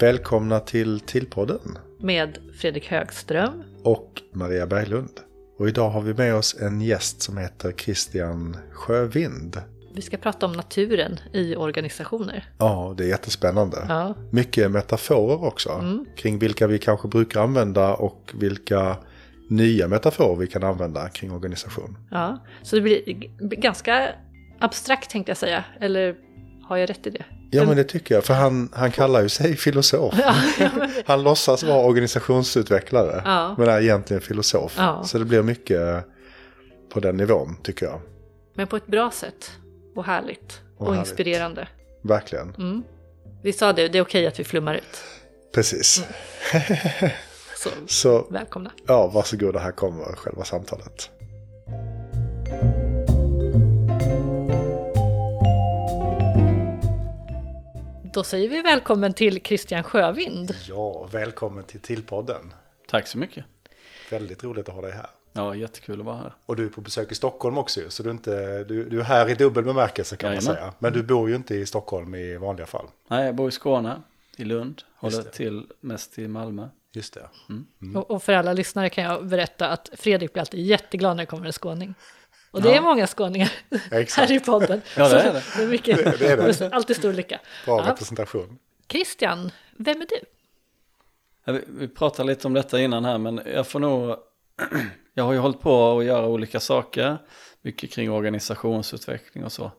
Välkomna till Tillpodden med Fredrik Högström. och Maria Berglund. Och idag har vi med oss en gäst som heter Christian Sjövind. Vi ska prata om naturen i organisationer. Ja, det är jättespännande. Ja, Mycket metaforer också. Kring vilka vi kanske brukar använda och vilka nya metaforer vi kan använda kring organisation. ja. Så det blir ganska abstrakt tänkte jag säga. Eller har jag rätt i det? Ja, men det tycker jag. För han, han kallar ju sig filosof. Han låtsas vara organisationsutvecklare. Ja. Men är egentligen filosof. Ja. Så det blir mycket på den nivån tycker jag. Men på ett bra sätt. Och härligt. Och, Och härligt. inspirerande. Verkligen. Mm. Vi sa det, det är okej att vi flummar ut. Precis. Så Så välkomna. ja, varsågoda, här kommer själva samtalet. Då säger vi välkommen till Christian Sjövind. Ja, välkommen till Tillpodden. Tack så mycket. Väldigt roligt att ha dig här. Ja, jättekul att vara här. Och du är på besök i Stockholm också så du är, inte, du, du är här i dubbel bemärkelse kan man Jajamän. säga. Men du bor ju inte i Stockholm i vanliga fall. Nej, jag bor i Skåne, i Lund. Håller till mest i Malmö. Just det. Och, och för alla lyssnare kan jag berätta att Fredrik blir alltid jätteglad när det kommer en skåning. Och det Ja. är många skåningar exakt. här i podden. Ja, det är det. det är mycket, Det är det. alltid stor lycka. Bra Ja. representation. Christian, vem är du? Ja, Vi, pratade lite om detta innan här, men jag får nog... jag har ju hållit på att göra olika saker. Mycket kring organisationsutveckling och så.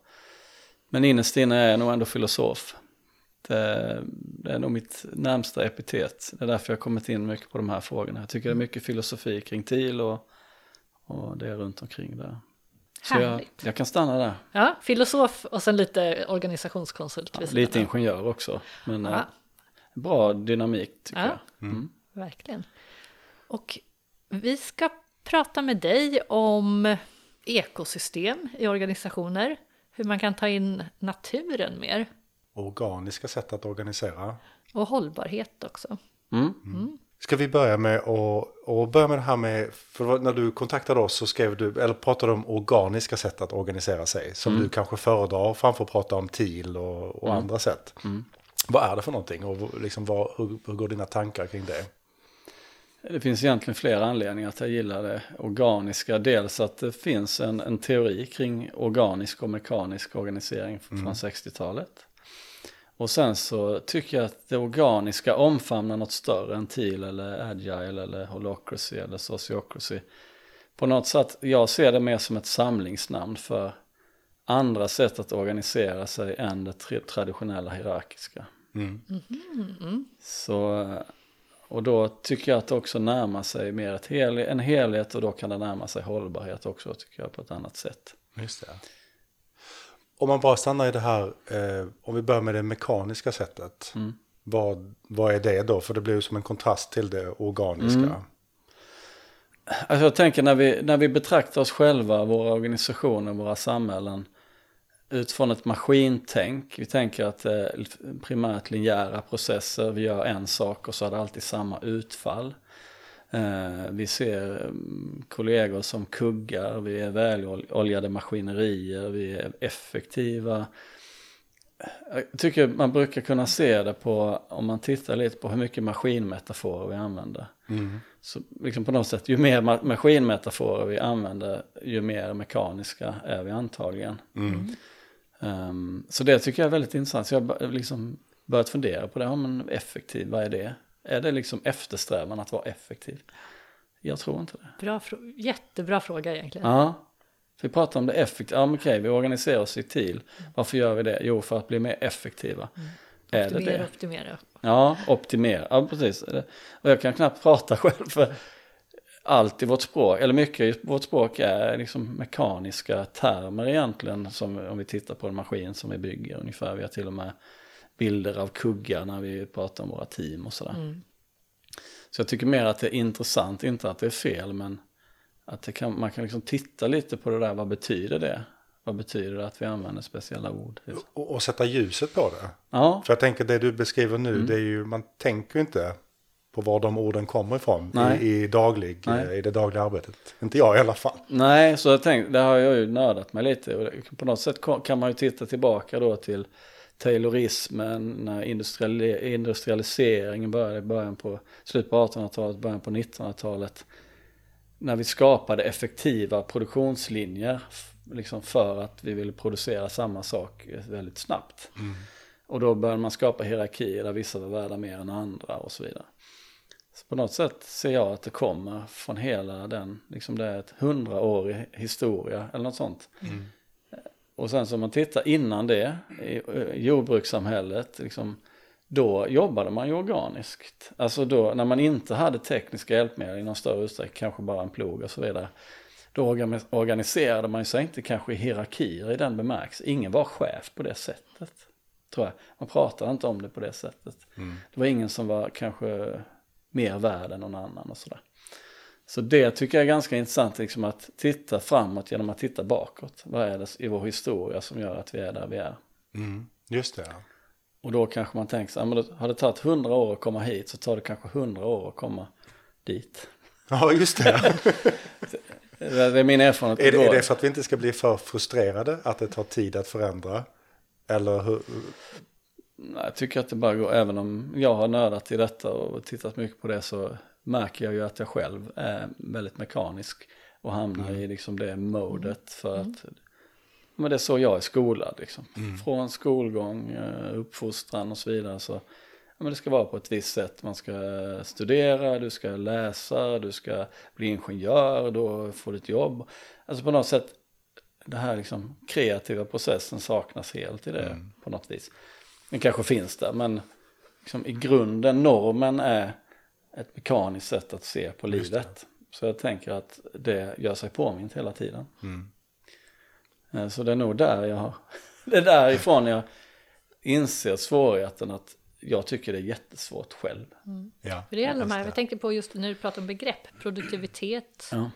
Men innerst inne är jag nog ändå filosof. Det, det är nog mitt närmsta epitet. Det är därför jag har kommit in mycket på de här frågorna. Jag tycker det är mycket filosofi kring TIL och, och det är runt omkring där. Så jag, jag kan stanna där. Ja, filosof och sen lite organisationskonsult. Ja, lite ingenjör också. Men Ja. eh, bra dynamik tycker Ja. jag. Mm. Verkligen. Och vi ska prata med dig om ekosystem i organisationer. Hur man kan ta in naturen mer. Organiska sätt att organisera. Och hållbarhet också. Mm. Ska vi börja med att och börja med det här med, för när du kontaktade oss så skrev du, eller pratade om organiska sätt att organisera sig. Som du kanske föredrar framför att prata om TIL och, och andra sätt. Vad är det för någonting och liksom vad, hur, hur går dina tankar kring det? Det finns egentligen flera anledningar att jag gillar det organiska. Dels att det finns en, en teori kring organisk och mekanisk organisering från 60-talet. Och sen så tycker jag att det organiska omfamnar något större än TIL eller Agile eller Holocracy eller Sociocracy. På något sätt, jag ser det mer som ett samlingsnamn för andra sätt att organisera sig än det tra- traditionella hierarkiska. Så, och då tycker jag att det också närmar sig mer ett hel, en helhet och då kan det närma sig hållbarhet också tycker jag på ett annat sätt. Just det. Om man bara stannar i det här, eh, om vi börjar med det mekaniska sättet. Vad, vad är det då? För det blir ju som en kontrast till det organiska. Alltså jag tänker när vi, när vi betraktar oss själva, våra organisationer, våra samhällen utifrån ett maskintänk. Vi tänker att är primärt linjära processer, vi gör en sak och så har det alltid samma utfall. Eh, vi ser mm, kollegor som kuggar, vi är väloljade maskinerier, vi är effektiva. Jag tycker man brukar kunna se det på, om man tittar lite på hur mycket maskinmetaforer vi använder. Så liksom på något sätt, ju mer ma- maskinmetaforer vi använder, ju mer mekaniska är vi antagligen. Ehm, så det tycker jag är väldigt intressant. Så jag har liksom börjat fundera på det. Ja, men effektiv, vad är det? Är det liksom eftersträvan att vara effektiv? Jag tror inte det. Bra jättebra fråga egentligen. Ja, vi pratar om det effektiva. Ja, men okej, vi organiserar oss i TIL. Varför gör vi det? Jo, för att bli mer effektiva. Är det optimera, det? optimera. Ja, optimera. Ja, precis. Och jag kan knappt prata själv för allt i vårt språk, eller mycket i vårt språk är liksom mekaniska termer egentligen. Som om vi tittar på en maskin som vi bygger ungefär. Vi har till och med bilder av kuggar när vi pratar om våra team och sådär. Så jag tycker mer att det är intressant, inte att det är fel, men att det kan, man kan liksom titta lite på det där, vad betyder det? Vad betyder det att vi använder speciella ord? Och, och sätta ljuset på det. Ja, För jag tänker det du beskriver nu, det är ju, man tänker ju inte på var de orden kommer ifrån Nej. i, i, daglig, Nej. eh, i det dagliga arbetet. Inte jag i alla fall. Nej, så jag tänkte, det har jag ju nördat mig lite. Och på något sätt kan man ju titta tillbaka då till Taylorismen, när industriali industrialiseringen började i början på, slutet på 1800-talet, början på 1900-talet. När vi skapade effektiva produktionslinjer liksom för att vi ville producera samma sak väldigt snabbt. Mm. Och då började man skapa hierarkier där vissa var värda mer än andra och så vidare. Så på något sätt ser jag att det kommer från hela den, liksom det är ett hundraårig historia eller något sånt. Mm. Och sen så om man tittar innan det, i eh, jordbrukssamhället, liksom, då jobbade man ju organiskt. Alltså då när man inte hade tekniska hjälpmedel i någon större utsträckning, kanske bara en plog och så vidare. Då orga- organiserade man sig inte kanske i hierarkier i den bemärkelsen. Ingen var chef på det sättet. Tror jag. Man pratade inte om det på det sättet. Mm. Det var ingen som var kanske mer värd än någon annan och sådär. Så det tycker jag är ganska intressant liksom att titta framåt genom att titta bakåt. Vad är det i vår historia som gör att vi är där vi är? Mm. Just det. Och då kanske man tänker så här, men har det tagit hundra år att komma hit så tar det kanske hundra år att komma dit. Ja, just det. Det är min erfarenhet. är, det är det för att vi inte ska bli för frustrerade att det tar tid att förändra? Eller hur? Nej, Jag tycker att det bara går, även om jag har nördat i detta och tittat mycket på det så märker jag ju att jag själv är väldigt mekanisk och hamnar i liksom det modet för att men det är så jag är skolad liksom. Från skolgång, eh, uppfostran och så vidare så men det ska vara på ett visst sätt. Man ska studera, du ska läsa, du ska bli ingenjör, då får du ett jobb. Alltså på något sätt, det här liksom kreativa processen saknas helt i det på något vis. Den kanske finns där, men liksom i grunden, normen är ett mekaniskt sätt att se på livet. Så jag tänker att det gör sig påmint hela tiden. Mm. Eh, Så det är nog där jag har, det är därifrån jag inser svårigheten att jag tycker det är jättesvårt själv. Ja, För det gäller de här, jag tänkte på just när du pratar om begrepp, produktivitet, Ja.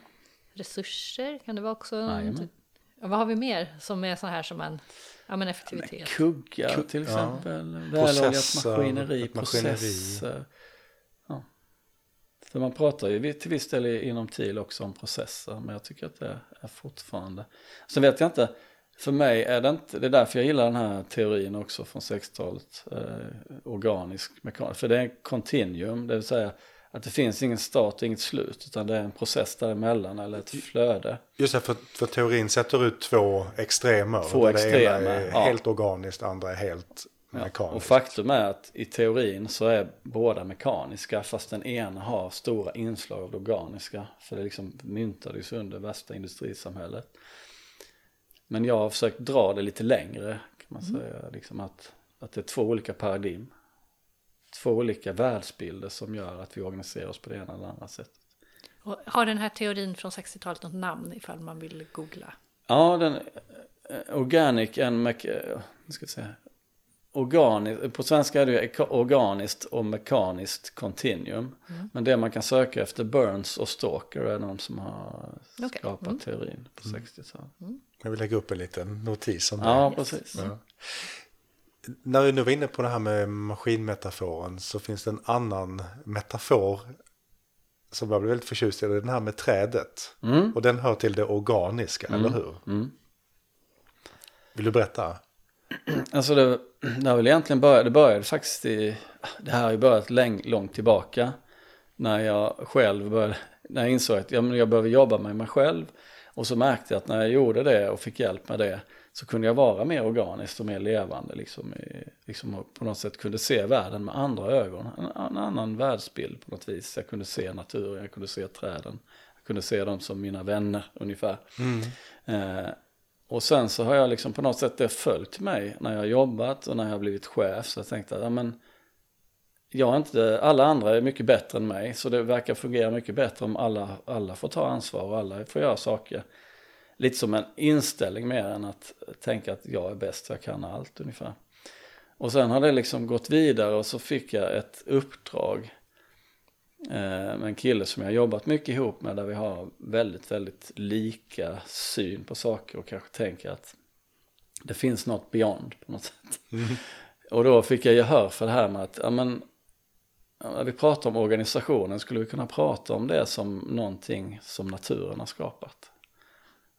resurser, kan det vara också? Ja, vad har vi mer som är så här som en, ja men effektivitet? Kuggar Kugg- till ja. exempel, maskineri, ett maskineri. processer. För man pratar ju till viss del inom TIL också om processer, men jag tycker att det är fortfarande. Sen vet jag inte, för mig är det inte, det är därför jag gillar den här teorin också från 60-talet, eh, organisk mekanisk, för det är en continuum, det vill säga att det finns ingen start och inget slut, utan det är en process däremellan eller ett flöde. Just det, för, för teorin sätter ut två extremer. Två Där Det ena extremer, är ja. helt organiskt, det andra är helt Ja, och faktum är att i teorin så är båda mekaniska fast den ena har stora inslag av det organiska. För det liksom myntades under värsta industrisamhället. Men jag har försökt dra det lite längre kan man säga. Liksom att, att det är två olika paradigm. Två olika världsbilder som gör att vi organiserar oss på det ena eller andra sättet. Och har den här teorin från 60-talet något namn ifall man vill googla? Ja, den eh, organic and mech, eh, ska säga, organisk, på svenska är det ju organiskt och mekaniskt continuum. Men det man kan söka efter Burns och Stalker är de som har Okej, skapat mm. teorin på 60-talet. Jag vill lägga upp en liten notis om det. Ja, precis. Ja. När vi nu var inne på det här med maskinmetaforen så finns det en annan metafor som jag blev väldigt förtjust i. Det är den här med trädet. Mm. Och den hör till det organiska, eller hur? Mm. Vill du berätta? Alltså det, det har väl egentligen börjat, det började faktiskt i, det här har ju börjat läng, långt tillbaka. När jag själv började, när jag insåg att ja, men jag behöver jobba med mig själv. Och så märkte jag att när jag gjorde det och fick hjälp med det så kunde jag vara mer organisk och mer levande. Liksom, i, liksom på något sätt kunde se världen med andra ögon. En, en annan världsbild på något vis. Jag kunde se naturen, jag kunde se träden. Jag kunde se dem som mina vänner ungefär. Eh, och sen så har jag liksom på något sätt det följt mig när jag har jobbat och när jag har blivit chef. Så jag tänkte att ja, men, jag är inte, alla andra är mycket bättre än mig. Så det verkar fungera mycket bättre om alla, alla får ta ansvar och alla får göra saker. Lite som en inställning mer än att tänka att jag är bäst, jag kan allt ungefär. Och sen har det liksom gått vidare och så fick jag ett uppdrag en kille som jag har jobbat mycket ihop med där vi har väldigt, väldigt lika syn på saker och kanske tänker att det finns något beyond på något sätt. Och då fick jag gehör för det här med att, ja men, när vi pratar om organisationen skulle vi kunna prata om det som någonting som naturen har skapat.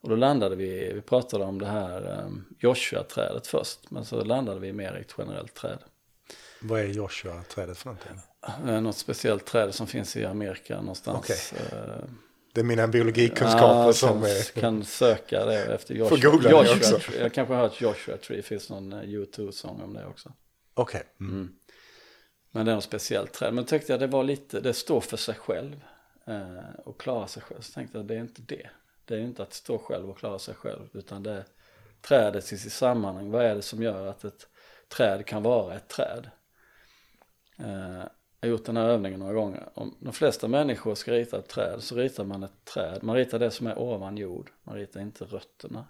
Och då landade vi, vi pratade om det här um, Joshua-trädet först, men så landade vi mer i ett generellt träd. Vad är Joshua-trädet för någonting? Eh, något speciellt träd som finns i Amerika någonstans. Okej. Eh, Det är mina biologikunskaper ja, som kan, är... kan söka det efter Får Joshua. googla Joshua också. Tree. Jag kanske har hört Joshua Tree, det finns någon eh, U2-sång om det också. Okej. Mm. Mm. Men det är något speciellt träd. Men tyckte jag det var lite, det står för sig själv. Eh, och klara sig själv. Så tänkte jag det är inte det. Det är inte att stå själv och klara sig själv. Utan det är trädet i sitt sammanhang. Vad är det som gör att ett träd kan vara ett träd? Eh, jag har gjort den här övningen några gånger. Om de flesta människor ska rita ett träd så ritar man ett träd. Man ritar det som är ovan jord. Man ritar inte rötterna.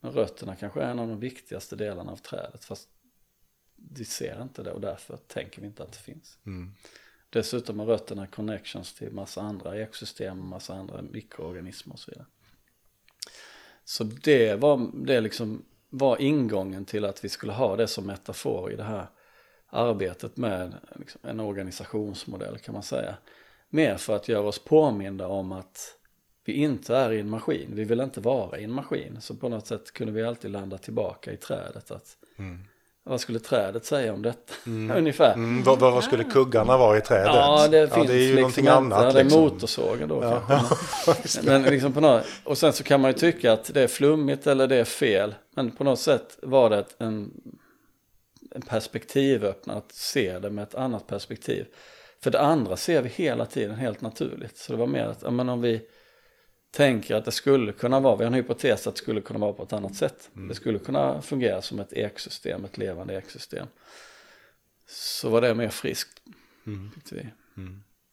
Men rötterna kanske är en av de viktigaste delarna av trädet. Fast vi ser inte det och därför tänker vi inte att det finns. Mm. Dessutom har rötterna connections till massa andra ekosystem och massa andra mikroorganismer och så vidare. Så det var, det liksom var ingången till att vi skulle ha det som metafor i det här arbetet med liksom en organisationsmodell kan man säga. Mer för att göra oss påminda om att vi inte är i en maskin, vi vill inte vara i en maskin. Så på något sätt kunde vi alltid landa tillbaka i trädet. Att, Vad skulle trädet säga om detta? Ungefär. Mm, vad, vad vad skulle kuggarna vara i trädet? Ja, det finns det är ju liksom någonting annat. Det är liksom. motorsågen då kanske. Men liksom på något, och sen så kan man ju tycka att det är flummigt eller det är fel. Men på något sätt var det en, en perspektivöppnare att se det med ett annat perspektiv. För det andra ser vi hela tiden helt naturligt. Så det var mer att, ja, men om vi tänker att det skulle kunna vara, vi har en hypotes att det skulle kunna vara på ett annat sätt. Det skulle kunna fungera som ett ekosystem, ett levande ekosystem. Så var det mer friskt, tyckte vi.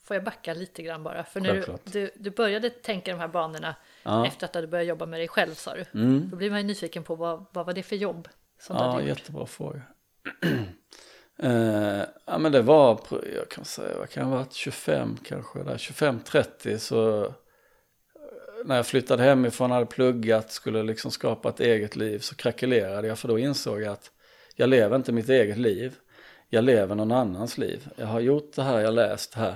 Får jag backa lite grann bara? För nu, Självklart. du, du började tänka de här banorna Ja. efter att du börjat jobba med dig själv sa du. Mm. Då blir man ju nyfiken på vad, vad var det för jobb som du Ja, jättebra fråga. eh, ja men det var, jag kan säga, vad kan det ha varit, 25 kanske, där, 25-30 så eh, när jag flyttade hemifrån, hade pluggat, skulle liksom skapa ett eget liv så krackelerade jag för då insåg jag att jag lever inte mitt eget liv. Jag lever någon annans liv. Jag har gjort det här, jag har läst det här.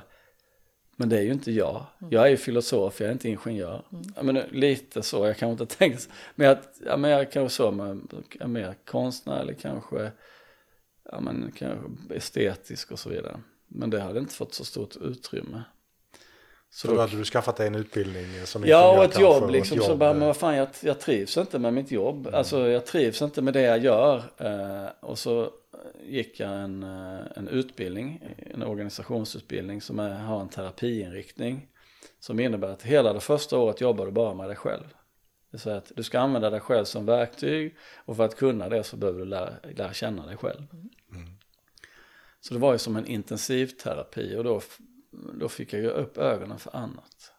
Men det är ju inte jag. Jag är ju filosof, jag är inte ingenjör. Ja, men lite så, jag kanske inte tänkt. Men jag, ja, men jag kanske så, men jag är mer konstnärlig kanske. Ja men kanske estetisk och så vidare. Men det hade inte fått så stort utrymme. Så Så då hade du skaffat dig en utbildning som ja och ett jobb och ett liksom. Så jobb, bara, men vad fan jag, jag trivs inte med mitt jobb. Alltså jag trivs inte med det jag gör. Eh, och så gick jag en, eh, en utbildning, en organisationsutbildning som är, har en terapiinriktning. Som innebär att hela det första året jobbar du bara med dig själv. Det vill säga att du ska använda dig själv som verktyg och för att kunna det så behöver du lära, lära känna dig själv. Så det var ju som en intensivterapi och då, då fick jag ju upp ögonen för annat.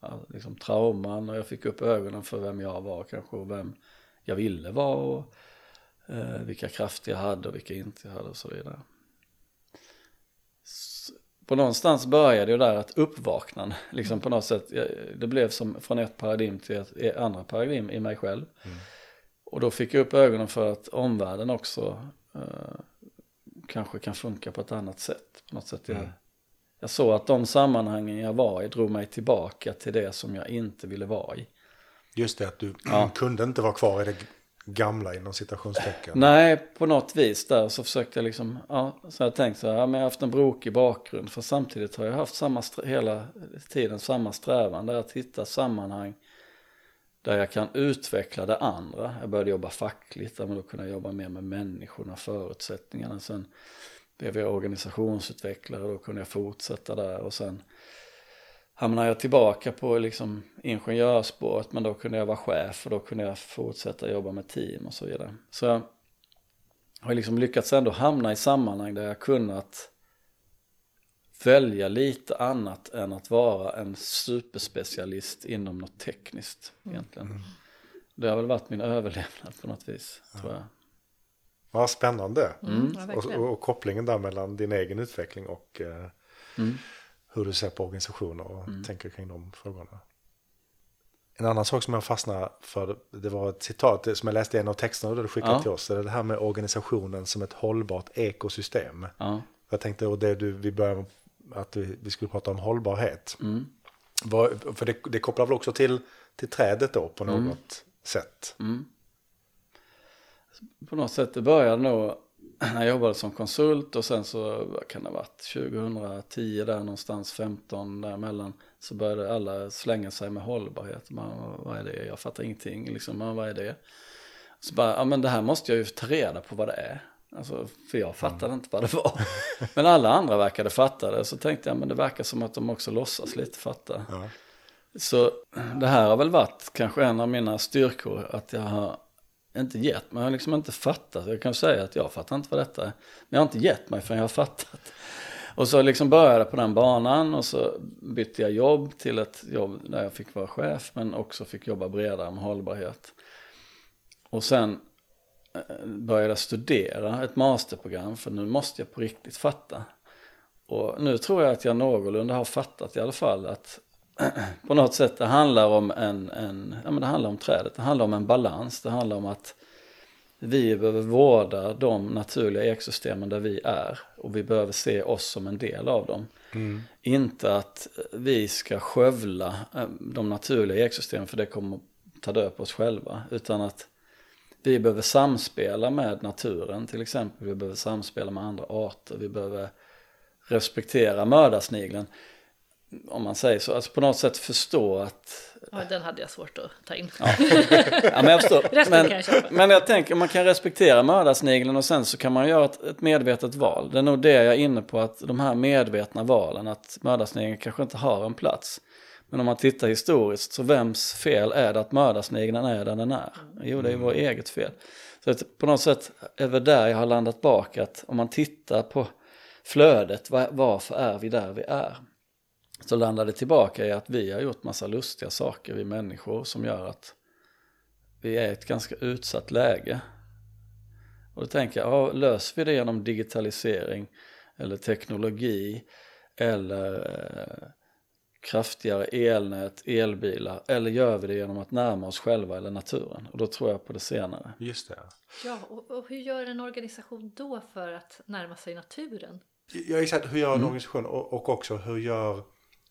Ja, liksom trauman och jag fick upp ögonen för vem jag var kanske och vem jag ville vara och eh, vilka krafter jag hade och vilka inte jag hade och så vidare. På någonstans började det där att uppvakna, liksom på något sätt, det blev som från ett paradigm till ett andra paradigm i mig själv. Och då fick jag upp ögonen för att omvärlden också eh, kanske kan funka på ett annat sätt. På något sätt jag, jag såg att de sammanhangen jag var i drog mig tillbaka till det som jag inte ville vara i. Just det att du Ja. kunde inte vara kvar i det gamla inom citationstecken. Nej, på något vis där så försökte jag liksom, ja, så jag tänkte så här, ja, men jag har haft en brokig bakgrund. För samtidigt har jag haft samma, hela tiden samma strävan där att hitta sammanhang där jag kan utveckla det andra. Jag började jobba fackligt, där man då kunde jobba mer med människorna, förutsättningarna. Sen blev jag organisationsutvecklare och då kunde jag fortsätta där och sen hamnade jag tillbaka på liksom ingenjörsspåret men då kunde jag vara chef och då kunde jag fortsätta jobba med team och så vidare. Så jag har liksom lyckats ändå hamna i sammanhang där jag kunnat välja lite annat än att vara en superspecialist inom något tekniskt egentligen. Det har väl varit min överlevnad på något vis, tror jag. Ja, spännande. Mm, ja, och, verkligen. och, och kopplingen där mellan din egen utveckling och eh, Mm. hur du ser på organisationer och tänker kring de frågorna. En annan sak som jag fastnade för, det var ett citat som jag läste i en av texterna du skickade Ja. till oss. Det är det här med organisationen som ett hållbart ekosystem. Ja. Jag tänkte, och det du, vi började att vi, vi skulle prata om hållbarhet. Mm. Vad- för det, det kopplar väl också till till trädet då på något Mm. sätt. På något sätt, det började nog när jag jobbade som konsult och sen så vad kan det ha varit 2010 där någonstans 15 däremellan så började alla slänga sig med hållbarhet. Man, vad är det? Jag fattar ingenting liksom, man, vad är det? Så bara, ja men det här måste jag ju ta reda på vad det är. Alltså, för jag fattade inte vad det var. Men alla andra verkade fatta det. Så tänkte jag, men det verkar som att de också låtsas lite fatta. Ja. Så det här har väl varit kanske en av mina styrkor. Att jag har inte gett mig, jag har liksom inte fattat. Jag kan säga att jag fattar inte vad detta är. Men jag har inte gett mig förrän jag har fattat. Och så liksom började jag på den banan och så bytte jag jobb till ett jobb där jag fick vara chef men också fick jobba bredare med hållbarhet. Och sen började studera ett masterprogram för nu måste jag på riktigt fatta. Och nu tror jag att jag någorlunda har fattat i alla fall att på något sätt det handlar om en, en ja men det handlar om trädet, det handlar om en balans, det handlar om att vi behöver vårda de naturliga ekosystemen där vi är och vi behöver se oss som en del av dem. Inte att vi ska skövla eh, de naturliga ekosystemen för det kommer att ta död på oss själva. Utan att vi behöver samspela med naturen till exempel. Vi behöver samspela med andra arter. Vi behöver respektera mördarsnigeln. Om man säger så. Alltså på något sätt förstå att Ja, den hade jag svårt att ta in. Ja, men jag förstår. Men, kan jag men jag tänker man kan respektera mördarsnigeln och sen så kan man göra ett, ett medvetet val. Det är nog det jag är inne på, att de här medvetna valen, att mördarsnigeln kanske inte har en plats. Men om man tittar historiskt, så vems fel är det att mördarsnigeln är där den är? Jo, det är vårt eget fel. Så att på något sätt är det där jag har landat bak, att om man tittar på flödet, var, varför är vi där vi är? Så landar det tillbaka i att vi har gjort massa lustiga saker, vi människor, som gör att vi är i ett ganska utsatt läge. Och då tänker jag, ja, löser vi det genom digitalisering eller teknologi eller eh, kraftigare elnät, elbilar eller gör vi det genom att närma oss själva eller naturen? Och då tror jag på det senare. Just det. Ja, och, och hur gör en organisation då för att närma sig naturen? Jag exakt, hur gör en Mm. organisation och, och också hur gör...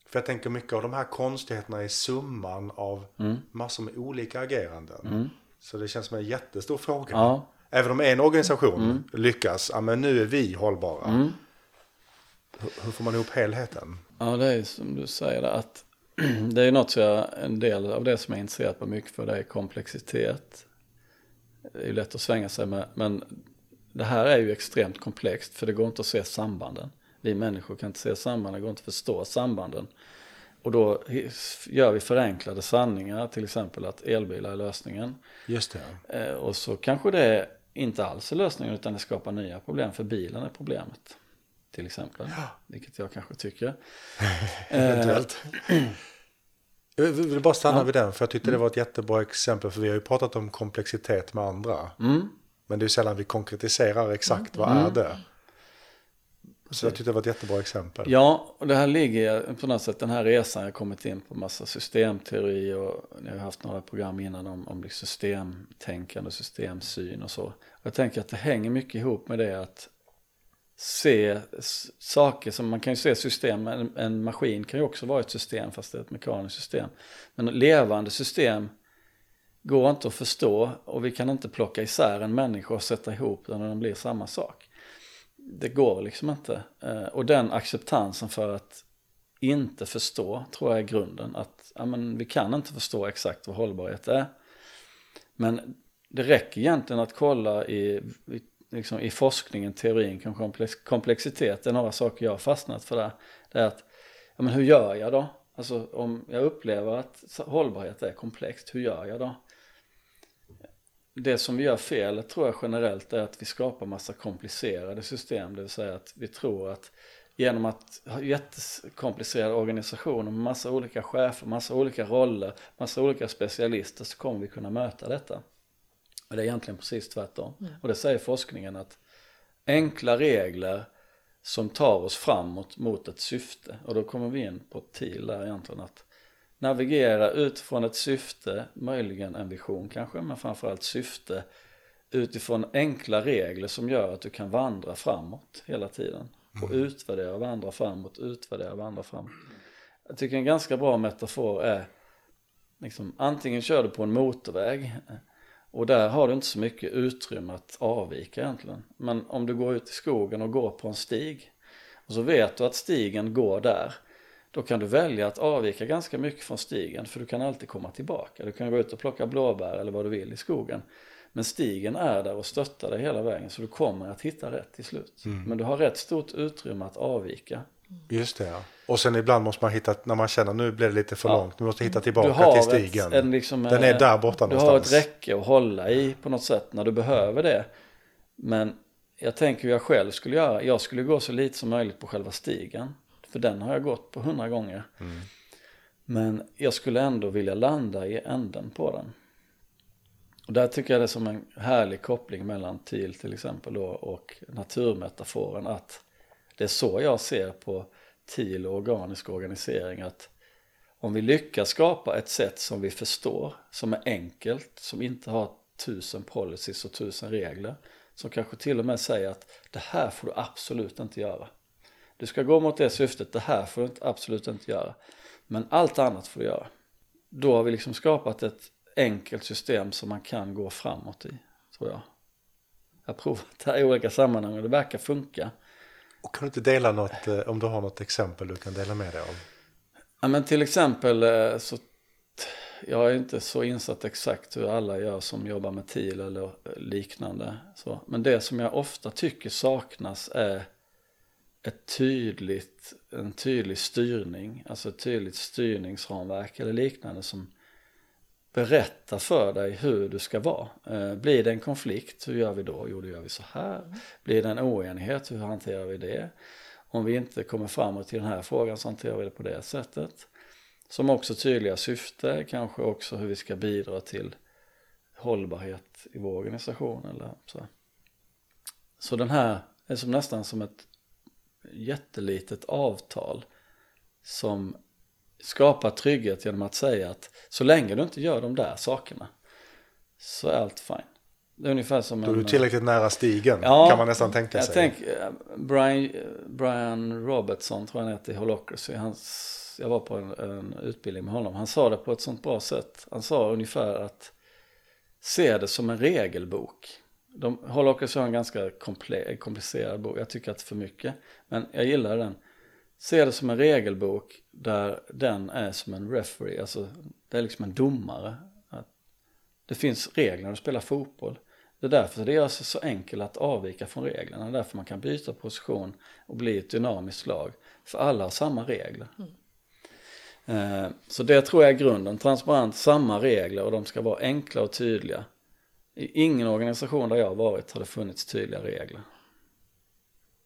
För jag tänker mycket av de här konstigheterna är summan av Mm. massor med olika ageranden. Så det känns som en jättestor fråga. Ja. Även om en organisation lyckas, ja men nu är vi hållbara. Hur, får man ihop helheten? Ja, det är som du säger att det är något som jag, en del av det som jag är intresserad på mycket för det är komplexitet. Det är ju lätt att svänga sig med, men det här är ju extremt komplext för det går inte att se sambanden. Vi människor kan inte se sambanden, det går inte att förstå sambanden. Och då gör vi förenklade sanningar, till exempel att elbilar är lösningen. Just det. Eh, Och så kanske det inte alls är lösningen utan det skapar nya problem för bilen är problemet. Till exempel, vilket jag kanske tycker. Eventuellt. Jag vill bara stanna Ja. Mm. vid den, för jag tyckte det var ett jättebra exempel. För vi har ju pratat om komplexitet med andra. Mm. Men det är sällan vi konkretiserar exakt vad är det. Så jag tyckte det var ett jättebra exempel. Ja, och det här ligger på något sätt, den här resan jag har kommit in på massa systemteori och jag har haft några program innan om, om liksom systemtänkande och systemsyn och så. Jag tänker att det hänger mycket ihop med det att se saker som man kan ju se system, en, en maskin kan ju också vara ett system fast det är ett mekaniskt system. Men levande system går inte att förstå och vi kan inte plocka isär en människa och sätta ihop den och den blir samma sak. Det går liksom inte. Eh, och den acceptansen för att inte förstå tror jag är grunden. Att ja, men, vi kan inte förstå exakt vad hållbarhet är. Men det räcker egentligen att kolla i, i, liksom, i forskningen, teorin kring komplex, komplexitet. Det är några saker jag har fastnat för där. Det är att, ja men hur gör jag då? Alltså om jag upplever att hållbarhet är komplext, hur gör jag då? Det som vi gör fel tror jag generellt är att vi skapar massa komplicerade system. Det vill säga att vi tror att genom att ha jättekomplicerade organisationer med massa olika chefer, massa olika roller, massa olika specialister så kommer vi kunna möta detta. Och det är egentligen precis tvärtom. Och det säger forskningen att enkla regler som tar oss framåt mot ett syfte. Och då kommer vi in på TIL där egentligen att navigera utifrån ett syfte, möjligen en vision kanske, men framförallt syfte utifrån enkla regler som gör att du kan vandra framåt hela tiden. Och utvärdera, vandra framåt, utvärdera, vandra framåt. Jag tycker en ganska bra metafor är liksom, antingen kör du på en motorväg och där har du inte så mycket utrymme att avvika egentligen. Men om du går ut i skogen och går på en stig och så vet du att stigen går där. Då kan du välja att avvika ganska mycket från stigen för du kan alltid komma tillbaka. Du kan gå ut och plocka blåbär eller vad du vill i skogen. Men stigen är där och stöttar dig hela vägen så du kommer att hitta rätt till slut. Mm. Men du har rätt stort utrymme att avvika. Just det, ja. Och sen ibland måste man hitta, när man känner nu blir det lite för Ja. långt, du måste hitta Du tillbaka har till stigen. Ett, en liksom, Den är eh, där borta Du har någonstans. ett räcke att hålla i på något sätt när du behöver det. Men jag tänker hur jag själv skulle göra. Jag skulle gå så lite som möjligt på själva stigen. För den har jag gått på hundra gånger. Mm. Men jag skulle ändå vilja landa i änden på den. Och där tycker jag det är som en härlig koppling mellan TIL till exempel då och naturmetaforen att det är så jag ser på TIL och organisk organisering att om vi lyckas skapa ett sätt som vi förstår, som är enkelt, som inte har tusen policies och tusen regler, som kanske till och med säger att det här får du absolut inte göra. Du ska gå mot det syftet, det här får du absolut inte göra. Men allt annat får du göra. Då har vi liksom skapat ett enkelt system som man kan gå framåt i, tror jag. Jag har provat det här i olika sammanhang och det verkar funka. Och kan du inte dela något, eh, om du har något exempel du kan dela med dig av? Ja men till exempel eh, så jag är inte så insatt exakt hur alla gör som jobbar med TIL eller eh, liknande. Så. Men det som jag ofta tycker saknas är ett tydligt, en tydlig styrning, alltså ett tydligt styrningsramverk eller liknande som berätta för dig hur du ska vara. Eh, blir det en konflikt, hur gör vi då? Jo, då gör vi så här. Blir det en oenighet, hur hanterar vi det? Om vi inte kommer framåt till den här frågan så hanterar vi det på det sättet. Som också tydliga syfte, kanske också hur vi ska bidra till hållbarhet i vår organisation eller så. Så den här är som nästan som ett jättelitet avtal som skapar trygghet genom att säga att så länge du inte gör de där sakerna så är allt fine. Det är ungefär som Då är en... du tillräckligt nära stigen, Ja, kan man nästan tänka jag sig. tänk, eh, Brian, Brian Robertson tror jag han heter i Holocracy. Hans, jag var på en, en utbildning med honom. Han sa det på ett sånt bra sätt. Han sa ungefär att se det som en regelbok. De, Holocracy har en ganska komple, komplicerad bok. Jag tycker att det är för mycket. Men jag gillar den. Se det som en regelbok där den är som en referee. Alltså det är liksom en domare. Att det finns regler när du spelar fotboll. Det är därför det är alltså så enkelt att avvika från reglerna. Det är därför man kan byta position och bli ett dynamiskt lag. För alla har samma regler. Eh, Så det tror jag är grunden. Transparent, samma regler och de ska vara enkla och tydliga. I ingen organisation där jag har varit har det funnits tydliga regler.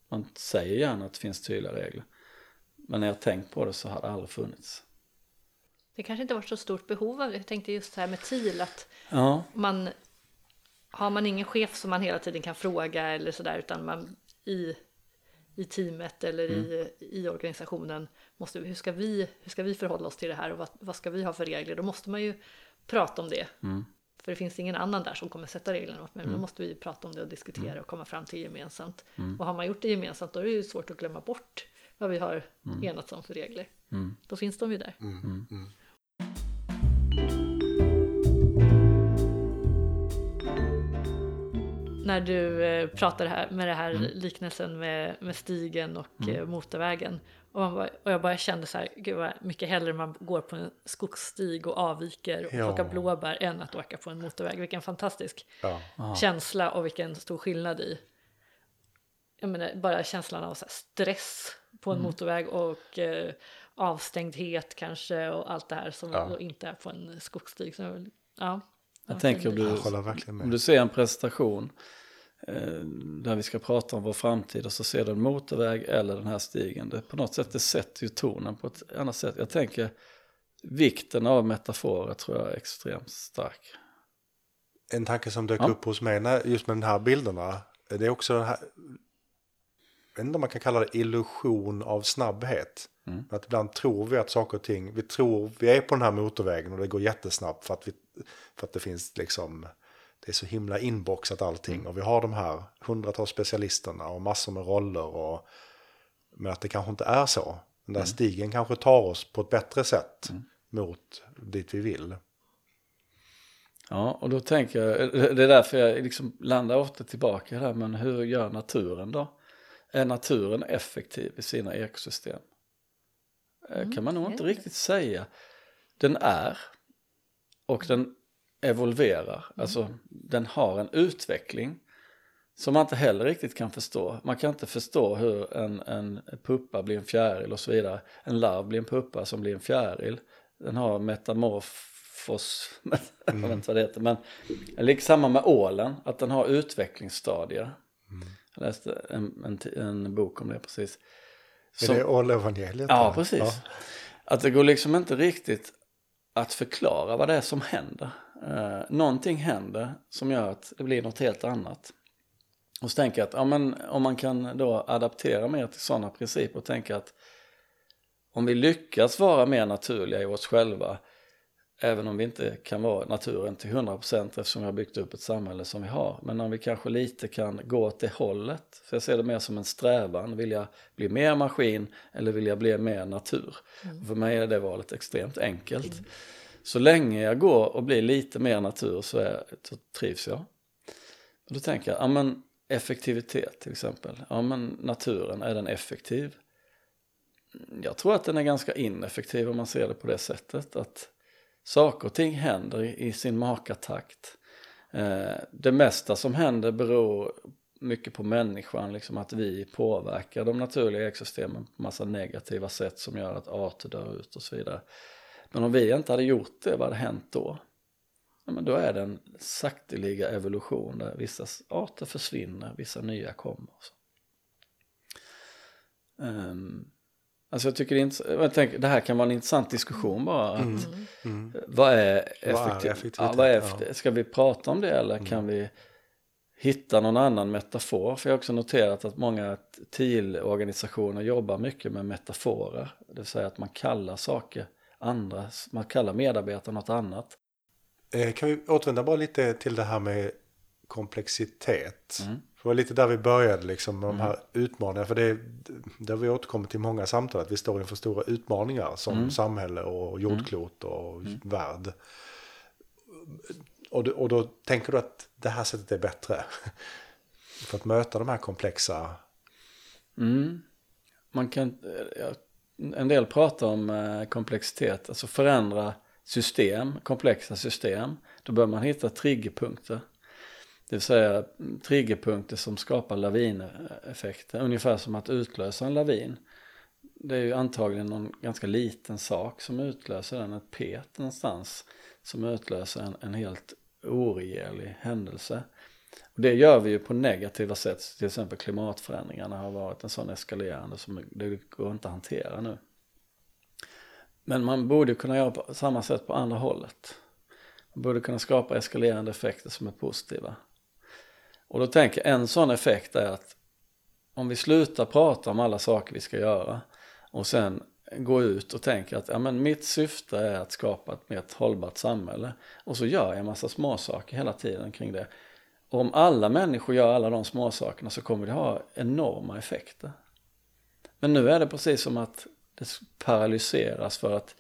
Man säger gärna att det finns tydliga regler. Men när jag tänkt på det så har det aldrig funnits. Det kanske inte varit så stort behov av det. Jag tänkte just det här med TIL, att Ja, man har man ingen chef som man hela tiden kan fråga eller sådär utan man i, i teamet eller i, i organisationen måste hur ska vi hur ska vi förhålla oss till det här och vad, vad ska vi ha för regler? Då måste man ju prata om det. För det finns ingen annan där som kommer sätta reglerna åt mig men då måste vi prata om det och diskutera och komma fram till gemensamt. Och har man gjort det gemensamt då är det ju svårt att glömma bort vad vi har enats om för regler då finns de ju där när du eh, pratar här med det här liknelsen med, med stigen och eh, motorvägen. Och, man bara, och jag bara kände så här, gud vad mycket hellre man går på en skogsstig och avviker och Ja. plockar blåbär än att åka på en motorväg. Vilken fantastisk Ja. känsla och vilken stor skillnad i. Jag menar bara känslan av så här stress på en motorväg och eh, avstängdhet kanske och allt det här som Ja. inte är på en skogsstig. Så, ja, ja, jag tänker om du, Jag håller verkligen om du ser en presentation eh, där vi ska prata om vår framtid och så ser du en motorväg eller den här stigen. Det, på något sätt det sätter ju tonen på ett annat sätt. Jag tänker vikten av metaforer tror jag är extremt stark. En tanke som dök Ja. upp hos mig när, just med de här bilderna. Det är också den här, jag vet inte om man kan kalla det illusion av snabbhet. Mm. Att ibland tror vi att saker och ting, vi tror vi är på den här motorvägen och det går jättesnabbt för att, vi, för att det finns liksom, det är så himla inboxat allting. Mm. Och vi har de här hundratals specialisterna och massor med roller. Och, men att det kanske inte är så. Den Mm. där stigen kanske tar oss på ett bättre sätt mot dit vi vill. Ja, och då tänker jag, det är därför jag liksom landar ofta tillbaka här, men hur gör naturen då? Är naturen effektiv i sina ekosystem? Eh, Mm, kan man nog inte riktigt säga. Den är, och den evolverar, alltså den har en utveckling som man inte heller riktigt kan förstå. Man kan inte förstå hur en, en puppa blir en fjäril och så vidare. En larv blir en puppa som blir en fjäril. Den har metamorfos, jag vet inte vad det heter, men det är samma med ålen, att den har utvecklingsstadier. Jag läste en, en, en bok om det precis. Är det Ålevangeliet? Ja, precis. Ja. Att det går liksom inte riktigt att förklara vad det är som händer. Eh, någonting händer som gör att det blir något helt annat. Och så tänker jag att ja, men, om man kan då adaptera mer till sådana principer och tänka att om vi lyckas vara mer naturliga i oss själva även om vi inte kan vara naturen till 100% eftersom vi har byggt upp ett samhälle som vi har. Men om vi kanske lite kan gå åt det hållet, för jag ser det mer som en strävan, vill jag bli mer maskin eller vill jag bli mer natur? För mig är det valet extremt enkelt. Så länge jag går och blir lite mer natur så, är, så trivs jag. Och då tänker jag, ja men effektivitet till exempel, ja men naturen, är den effektiv? Jag tror att den är ganska ineffektiv om man ser det på det sättet att saker och ting händer i, sin makatakt. Eh, det mesta som händer beror mycket på människan, liksom att vi påverkar de naturliga ekosystemen på massa negativa sätt som gör att arter dör ut och så vidare. Men om vi inte hade gjort det, vad hade hänt då? Ja, men då är det en sakteliga evolution där vissa arter försvinner, vissa nya kommer. och Så. Um, alltså jag tycker det, är jag tänker, det här kan vara en intressant diskussion bara. Att, Mm. vad är Vad är effektiv? effektivitet? Ja, vad är effektiv? Ska vi prata om det eller kan vi hitta någon annan metafor? För jag har också noterat att många TIL-organisationer jobbar mycket med metaforer. Det vill säga att man kallar saker andra, man kallar medarbetare något annat. Eh, Kan vi återvända bara lite till det här med komplexitet? Mm. Det var lite där vi började liksom med de här utmaningarna. För det, det har vi återkommit till många samtal. Att vi står inför stora utmaningar som Mm. samhälle och jordklot och värld. Och, och då tänker du att det här sättet är bättre. För att möta de här komplexa... Mm. Man kan, en del pratar om eh, komplexitet, alltså förändra system, komplexa system. Då bör man hitta triggerpunkter. Det vill säga triggerpunkter som skapar lavineffekter, ungefär som att utlösa en lavin. Det är ju antagligen någon ganska liten sak som utlöser den, ett pet någonstans som utlöser en, en helt oregerlig händelse. Och det gör vi ju på negativa sätt, till exempel klimatförändringarna har varit en sån eskalerande som det går inte att hantera nu. Men man borde kunna göra på samma sätt på andra hållet. Man borde kunna skapa eskalerande effekter som är positiva. Och då tänker jag en sån effekt är att om vi slutar prata om alla saker vi ska göra och sen går ut och tänker att ja, men mitt syfte är att skapa ett mer hållbart samhälle och så gör jag en massa småsaker hela tiden kring det. Och om alla människor gör alla de småsakerna så kommer det ha enorma effekter. Men nu är det precis som att det paralyseras för att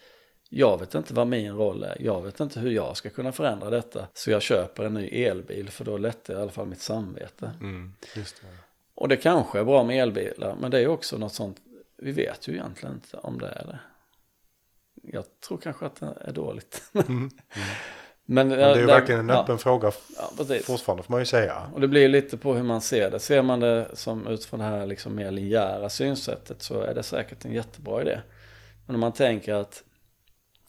jag vet inte vad min roll är. Jag vet inte hur jag ska kunna förändra detta. Så jag köper en ny elbil för då lättar jag i alla fall mitt samvete. Mm, just det. Och det kanske är bra med elbilar, men det är också något sånt, vi vet ju egentligen inte om det är det. Jag tror kanske att det är dåligt. men, Men det är ju verkligen en öppen ja, fråga ja, precis. fortfarande får man ju säga. Och det blir lite på hur man ser det. Ser man det som utifrån det här liksom mer linjära synsättet så är det säkert en jättebra idé. Men om man tänker att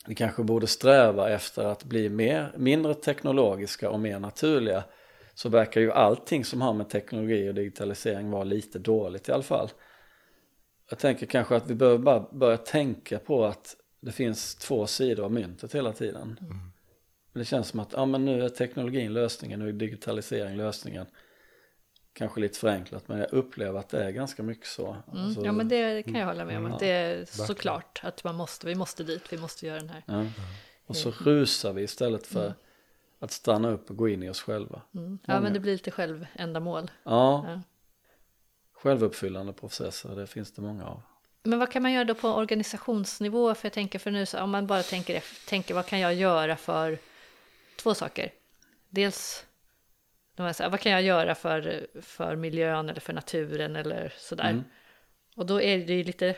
vi kanske borde sträva efter att bli mer, mindre teknologiska och mer naturliga så verkar ju allting som har med teknologi och digitalisering vara lite dåligt i alla fall. Jag tänker kanske att vi behöver bara börja tänka på att det finns två sidor av myntet hela tiden. Det känns som att ja, men nu är teknologin lösningen, nu är digitalisering lösningen. Kanske lite förenklat, men jag upplever att det är ganska mycket så. Mm. Alltså, Ja men det kan jag hålla med om. Ja, att det är såklart att man måste, vi måste dit, vi måste göra den här. ja. Och så rusar vi istället för att stanna upp och gå in i oss själva. Mm. Ja men det blir lite självändamål. Ja, Ja. självuppfyllande processer, det finns det många av. Men vad kan man göra då på organisationsnivå? För jag tänker för nu, så om man bara tänker, tänker vad kan jag göra för två saker? dels de här, så här, vad kan jag göra för, för miljön eller för naturen eller sådär. Mm. Och då är det ju lite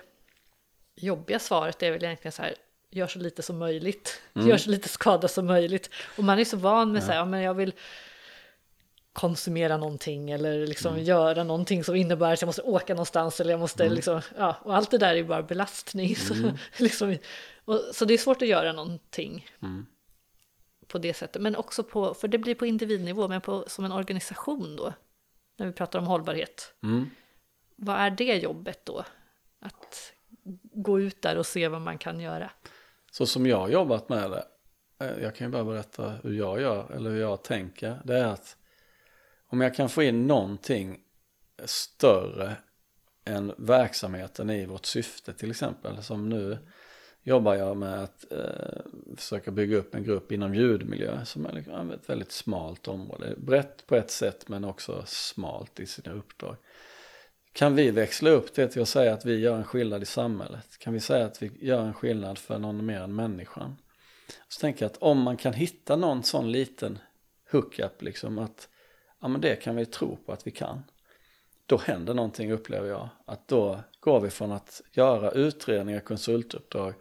jobbiga svaret är väl egentligen så här, gör så lite som möjligt, Mm. gör så lite skada som möjligt. Och man är så van med så här, ja men jag vill konsumera någonting eller liksom Mm. göra någonting som innebär att jag måste åka någonstans eller jag måste Mm. liksom, ja, och allt det där är bara belastning. Så, liksom, och, så det är svårt att göra någonting Mm. På det sättet, men också på, för det blir på individnivå, men på, som en organisation då, när vi pratar om hållbarhet. Mm. Vad är det jobbet då? Att gå ut där och se vad man kan göra. Så som jag har jobbat med det, eh, jag kan ju bara berätta hur jag gör, eller hur jag tänker, det är att om jag kan få in någonting större än verksamheten i vårt syfte till exempel, som nu jobbar jag med att eh, försöka bygga upp en grupp inom ljudmiljö som är liksom ett väldigt smalt område. Brett på ett sätt men också smalt i sina uppdrag. Kan vi växla upp det till att säga att vi gör en skillnad i samhället? Kan vi säga att vi gör en skillnad för någon mer än människan? Så tänker jag att om man kan hitta någon sån liten hookup liksom att ja men det kan vi tro på att vi kan. Då händer någonting upplever jag. Att då går vi från att göra utredningar, konsultuppdrag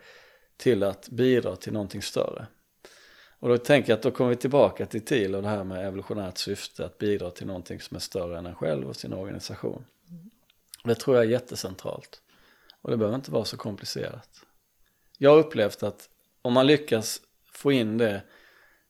till att bidra till någonting större. Och då tänker jag att då kommer vi tillbaka till TIL och det här med evolutionärt syfte, att bidra till någonting som är större än en själv och sin organisation. Det tror jag är jättecentralt. Och det behöver inte vara så komplicerat. Jag har upplevt att om man lyckas få in det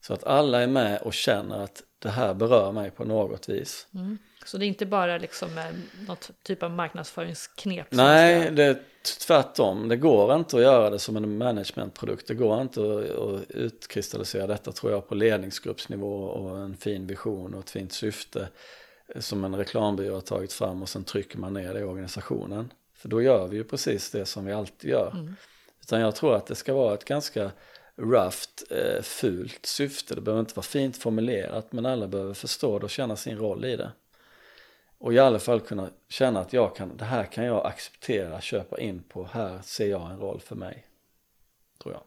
så att alla är med och känner att det här berör mig på något vis. Mm. Så det är inte bara liksom eh, något typ av marknadsföringsknep? Nej, det är tvärtom. Det går inte att göra det som en managementprodukt. Det går inte att, utkristallisera detta tror jag på ledningsgruppsnivå och en fin vision och ett fint syfte som en reklambyrå har tagit fram och sen trycker man ner det i organisationen. För då gör vi ju precis det som vi alltid gör. Utan jag tror att det ska vara ett ganska rought, eh, fult syfte. Det behöver inte vara fint formulerat men alla behöver förstå det och känna sin roll i det. Och i alla fall kunna känna att jag kan, det här kan jag acceptera, köpa in på, här ser jag en roll för mig. Tror jag.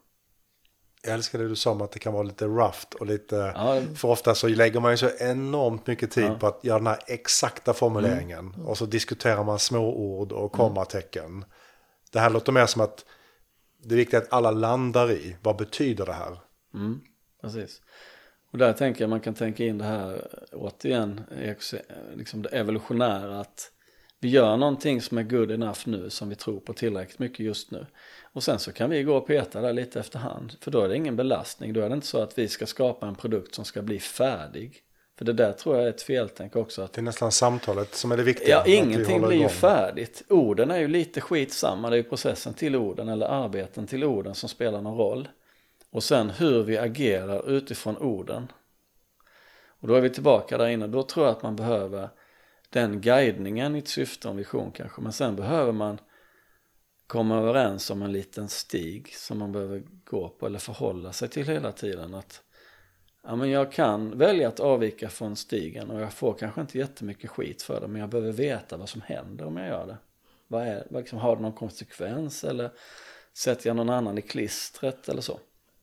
Jag älskar det du sa om att det kan vara lite rough och lite... Ja, det- För ofta så lägger man ju så enormt mycket tid Ja. på att göra den här exakta formuleringen. Mm. Och så diskuterar man små ord och kommatecken. Det här låter mer som att det är viktigt att alla landar i vad betyder det här. Mm, precis. Och där tänker jag man kan tänka in det här återigen, liksom det evolutionära att vi gör någonting som är good enough nu som vi tror på tillräckligt mycket just nu. Och sen så kan vi gå och peta där lite efterhand. För då är det ingen belastning. Då är det inte så att vi ska skapa en produkt som ska bli färdig. För det där tror jag är ett feltänk också. Att Det är nästan samtalet som är det viktiga. Ja, ingenting blir ju färdigt. Orden är ju lite skitsamma. Det är ju processen till orden eller arbeten till orden som spelar någon roll. Och sen hur vi agerar utifrån orden. Och då är vi tillbaka där inne. Då tror jag att man behöver den guidningen i ett syfte och en vision kanske. Men sen behöver man komma överens om en liten stig som man behöver gå på eller förhålla sig till hela tiden. Att ja, men jag kan välja att avvika från stigen och jag får kanske inte jättemycket skit för det men jag behöver veta vad som händer om jag gör det. Vad är, liksom, har det någon konsekvens eller sätter jag någon annan i klistret eller så.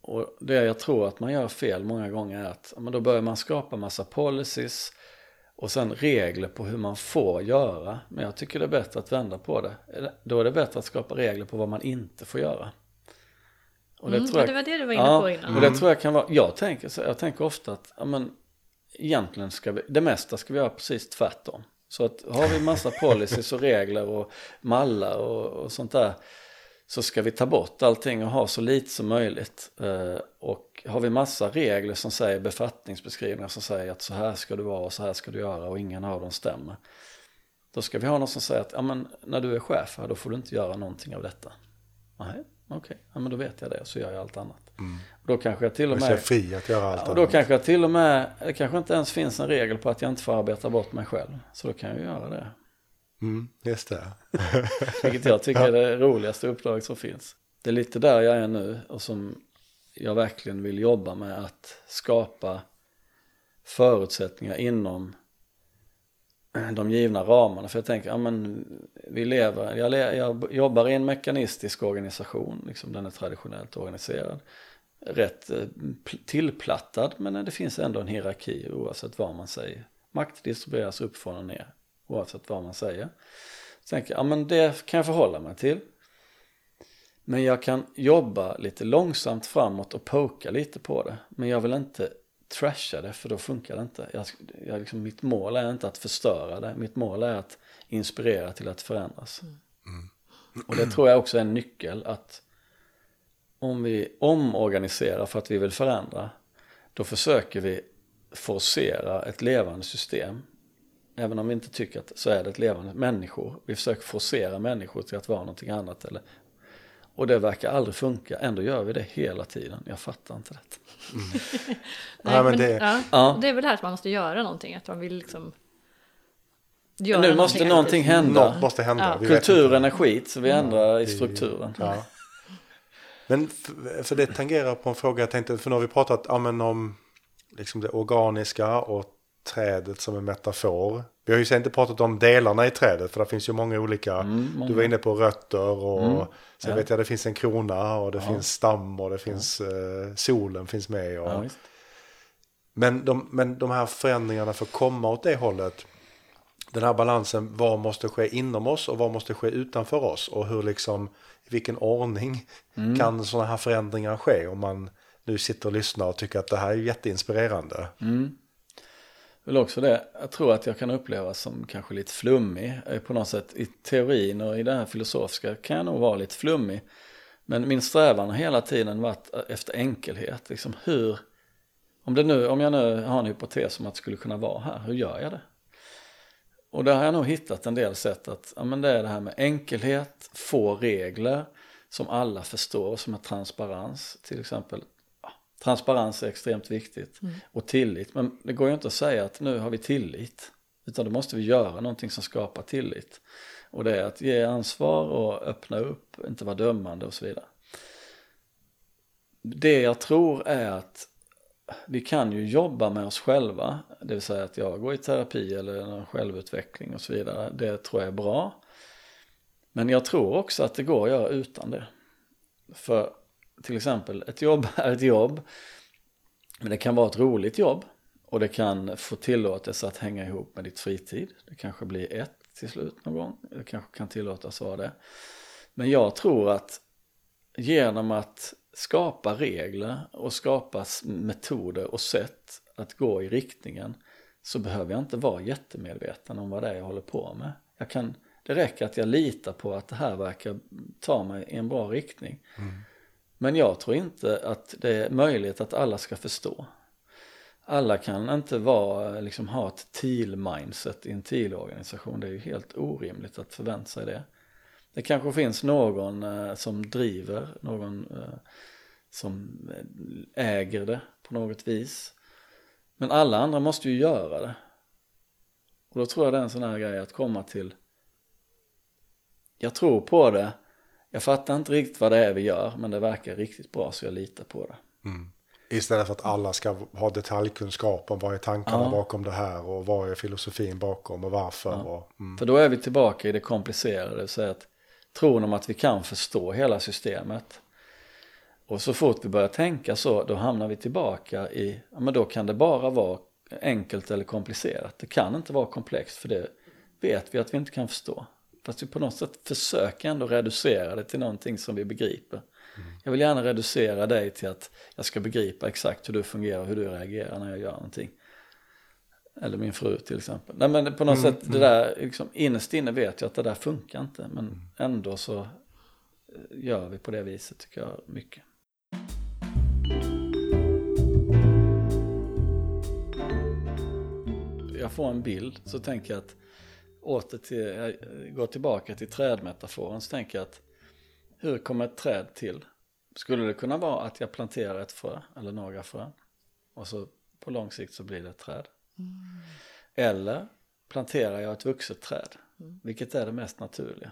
Och det jag tror att man gör fel många gånger är att ja, men då börjar man skapa massa policies och sen regler på hur man får göra. Men jag tycker det är bättre att vända på det. Då är det bättre att skapa regler på vad man inte får göra. Och Mm, ja, det var det du var inne på innan. och det tror jag kan vara, jag tänker, så, jag tänker ofta att, ja men egentligen ska vi, det mesta ska vi göra precis tvärtom. Så att har vi massa policies och regler och mallar och, och sånt där så ska vi ta bort allting och ha så lite som möjligt. Eh, och har vi massa regler som säger befattningsbeskrivningar som säger att så här ska du vara och så här ska du göra och ingen av dem stämmer. Då ska vi ha någon som säger att ja, men när du är chef här då får du inte göra någonting av detta. Nej, okej, ja, men då vet jag det så gör jag allt annat. Och då kanske jag till och med fri att göra allt Ja, och då annat. kanske jag till och med, det kanske inte ens finns en regel på att jag inte får arbeta bort mig själv. Så då kan jag göra det. Mm, just det. Vilket jag tycker är det roligaste uppdraget som finns. Det är lite där jag är nu och som jag verkligen vill jobba med att skapa förutsättningar inom de givna ramarna. För jag tänker, ja men vi lever, jag, le, jag jobbar i en mekanistisk organisation, liksom den är traditionellt organiserad. rätt eh, tillplattad men det finns ändå en hierarki oavsett vad man säger. Makt distribueras uppifrån och ner oavsett vad man säger. Så tänker jag, ja men det kan jag förhålla mig till. Men jag kan jobba lite långsamt framåt och poka lite på det. Men jag vill inte trasha det för då funkar det inte. Jag, jag liksom, mitt mål är inte att förstöra det. Mitt mål är att inspirera till att förändras. Mm. Och det tror jag också är en nyckel att om vi omorganiserar för att vi vill förändra då försöker vi forcera ett levande system. Även om vi inte tycker att så är det ett levande människor. Vi försöker forcera människor till att vara någonting annat eller och det verkar aldrig funka, ändå gör vi det hela tiden. Jag fattar inte det. Mm. Nej, ja, men det... Ja, ja. det är väl det här att man måste göra någonting, att man vill liksom göra Nu måste någonting hända. Något måste hända. Ja. Kulturen är skit, så vi ändrar i strukturen. Ja. Men för, för det tangerar på en fråga jag tänkte, för nu har vi pratat ja, men om liksom det organiska och trädet som en metafor. Vi har ju sen inte pratat om delarna i trädet för det finns ju många olika. Mm, många. Du var inne på rötter och mm, sen ja. vet jag det finns en krona och det ja. finns stam och det finns eh, solen finns med. Och, ja, men, de, men de här förändringarna för att komma åt det hållet. Den här balansen, vad måste ske inom oss och vad måste ske utanför oss och hur liksom i vilken ordning mm. kan sådana här förändringar ske om man nu sitter och lyssnar och tycker att det här är jätteinspirerande. Mm väl också det, jag tror att jag kan uppleva som kanske lite flummig eh, på något sätt. I teorin och i det här filosofiska kan jag nog vara lite flummig. Men min strävan har hela tiden varit eh, efter enkelhet. Liksom hur, om, det nu, om jag nu har en hypotes om att det skulle kunna vara här, hur gör jag det? Och där har jag nog hittat en del sätt att, ja men det är det här med enkelhet, få regler som alla förstår, som är transparens. Till exempel Transparens är extremt viktigt mm. och tillit. Men det går ju inte att säga att nu har vi tillit. Utan då måste vi göra någonting som skapar tillit. Och det är att ge ansvar och öppna upp, inte vara dömande och så vidare. Det jag tror är att vi kan ju jobba med oss själva, det vill säga att jag går i terapi eller någon självutveckling och så vidare. Det tror jag är bra. Men jag tror också att det går att göra utan det. För till exempel, ett jobb är ett jobb. Men det kan vara ett roligt jobb. Och det kan få tillåtelse att hänga ihop med ditt fritid. Det kanske blir ett till slut någon gång. Det kanske kan tillåtas vara det. Men jag tror att genom att skapa regler och skapa metoder och sätt att gå i riktningen så behöver jag inte vara jättemedveten om vad det är jag håller på med. Jag kan, det räcker att jag litar på att det här verkar ta mig i en bra riktning. Mm. Men jag tror inte att det är möjligt att alla ska förstå. Alla kan inte vara, liksom, ha ett TIL-mindset i en TIL-organisation. Det är ju helt orimligt att förvänta sig det. Det kanske finns någon eh, som driver, någon eh, som eh, äger det på något vis. Men alla andra måste ju göra det. Och då tror jag det är en sån här grej att komma till. Jag tror på det jag fattar inte riktigt vad det är vi gör, men det verkar riktigt bra så jag litar på det. Mm. Istället för att alla ska ha detaljkunskap om vad är tankarna ja. bakom det här och vad är filosofin bakom och varför. Ja. Och, mm. För då är vi tillbaka i det komplicerade, säga att tron om att vi kan förstå hela systemet. Och så fort vi börjar tänka så, då hamnar vi tillbaka i, ja men då kan det bara vara enkelt eller komplicerat. Det kan inte vara komplext för det vet vi att vi inte kan förstå. Fast vi på något sätt försöker ändå reducera det till någonting som vi begriper. Mm. Jag vill gärna reducera dig till att jag ska begripa exakt hur du fungerar, hur du reagerar när jag gör någonting. Eller min fru till exempel. Nej men på något mm, sätt, det mm. där, liksom, innerst inne vet jag att det där funkar inte. Men mm. ändå så eh, gör vi på det viset tycker jag mycket. Jag får en bild så tänker jag att åter till, jag går tillbaka till trädmetaforen så tänker jag att hur kommer ett träd till? Skulle det kunna vara att jag planterar ett frö eller några frön och så på lång sikt så blir det ett träd? Mm. Eller planterar jag ett vuxet träd? Mm. Vilket är det mest naturliga?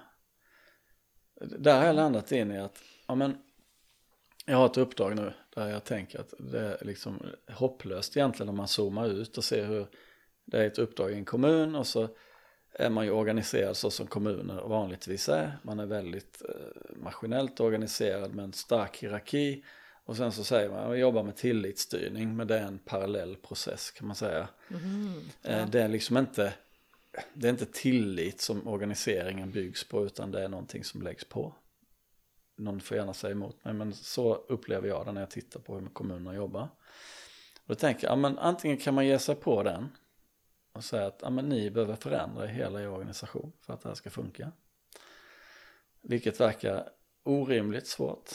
Där har jag landat in i att ja, men, jag har ett uppdrag nu där jag tänker att det är liksom hopplöst egentligen om man zoomar ut och ser hur det är ett uppdrag i en kommun och så är man ju organiserad så som kommuner vanligtvis är. Man är väldigt eh, maskinellt organiserad med en stark hierarki Och sen så säger man, jag jobbar med tillitsstyrning, men det är en parallell process kan man säga. Mm, Eh, ja. Det är liksom inte, det är inte tillit som organiseringen byggs på, utan det är någonting som läggs på. Någon får gärna säga emot mig, men så upplever jag det när jag tittar på hur kommunerna jobbar. Och då tänker jag, ja, men antingen kan man ge sig på den och säga att ja, men ni behöver förändra hela er organisation för att det här ska funka. Vilket verkar orimligt svårt.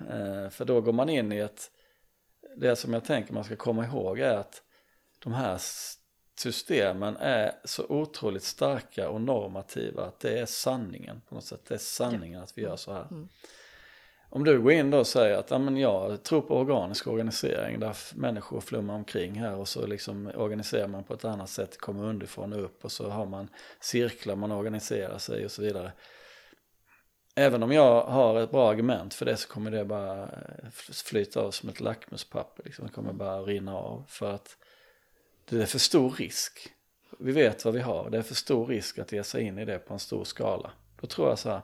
Eh, för då går man in i ett, det som jag tänker man ska komma ihåg är att de här systemen är så otroligt starka och normativa att det är sanningen på något sätt. Det är sanningen att vi gör så här. Mm. Om du går in då och säger att ja, men jag tror på organisk organisering där människor flummar omkring här och så liksom organiserar man på ett annat sätt, kommer underifrån och upp och så har man cirklar man organiserar sig och så vidare. Även om jag har ett bra argument för det så kommer det bara eh, flyta av som ett lackmuspapper. Liksom. Det kommer bara rinna av för att det är för stor risk. Vi vet vad vi har, det är för stor risk att ge sig in i det på en stor skala. Då tror jag så här,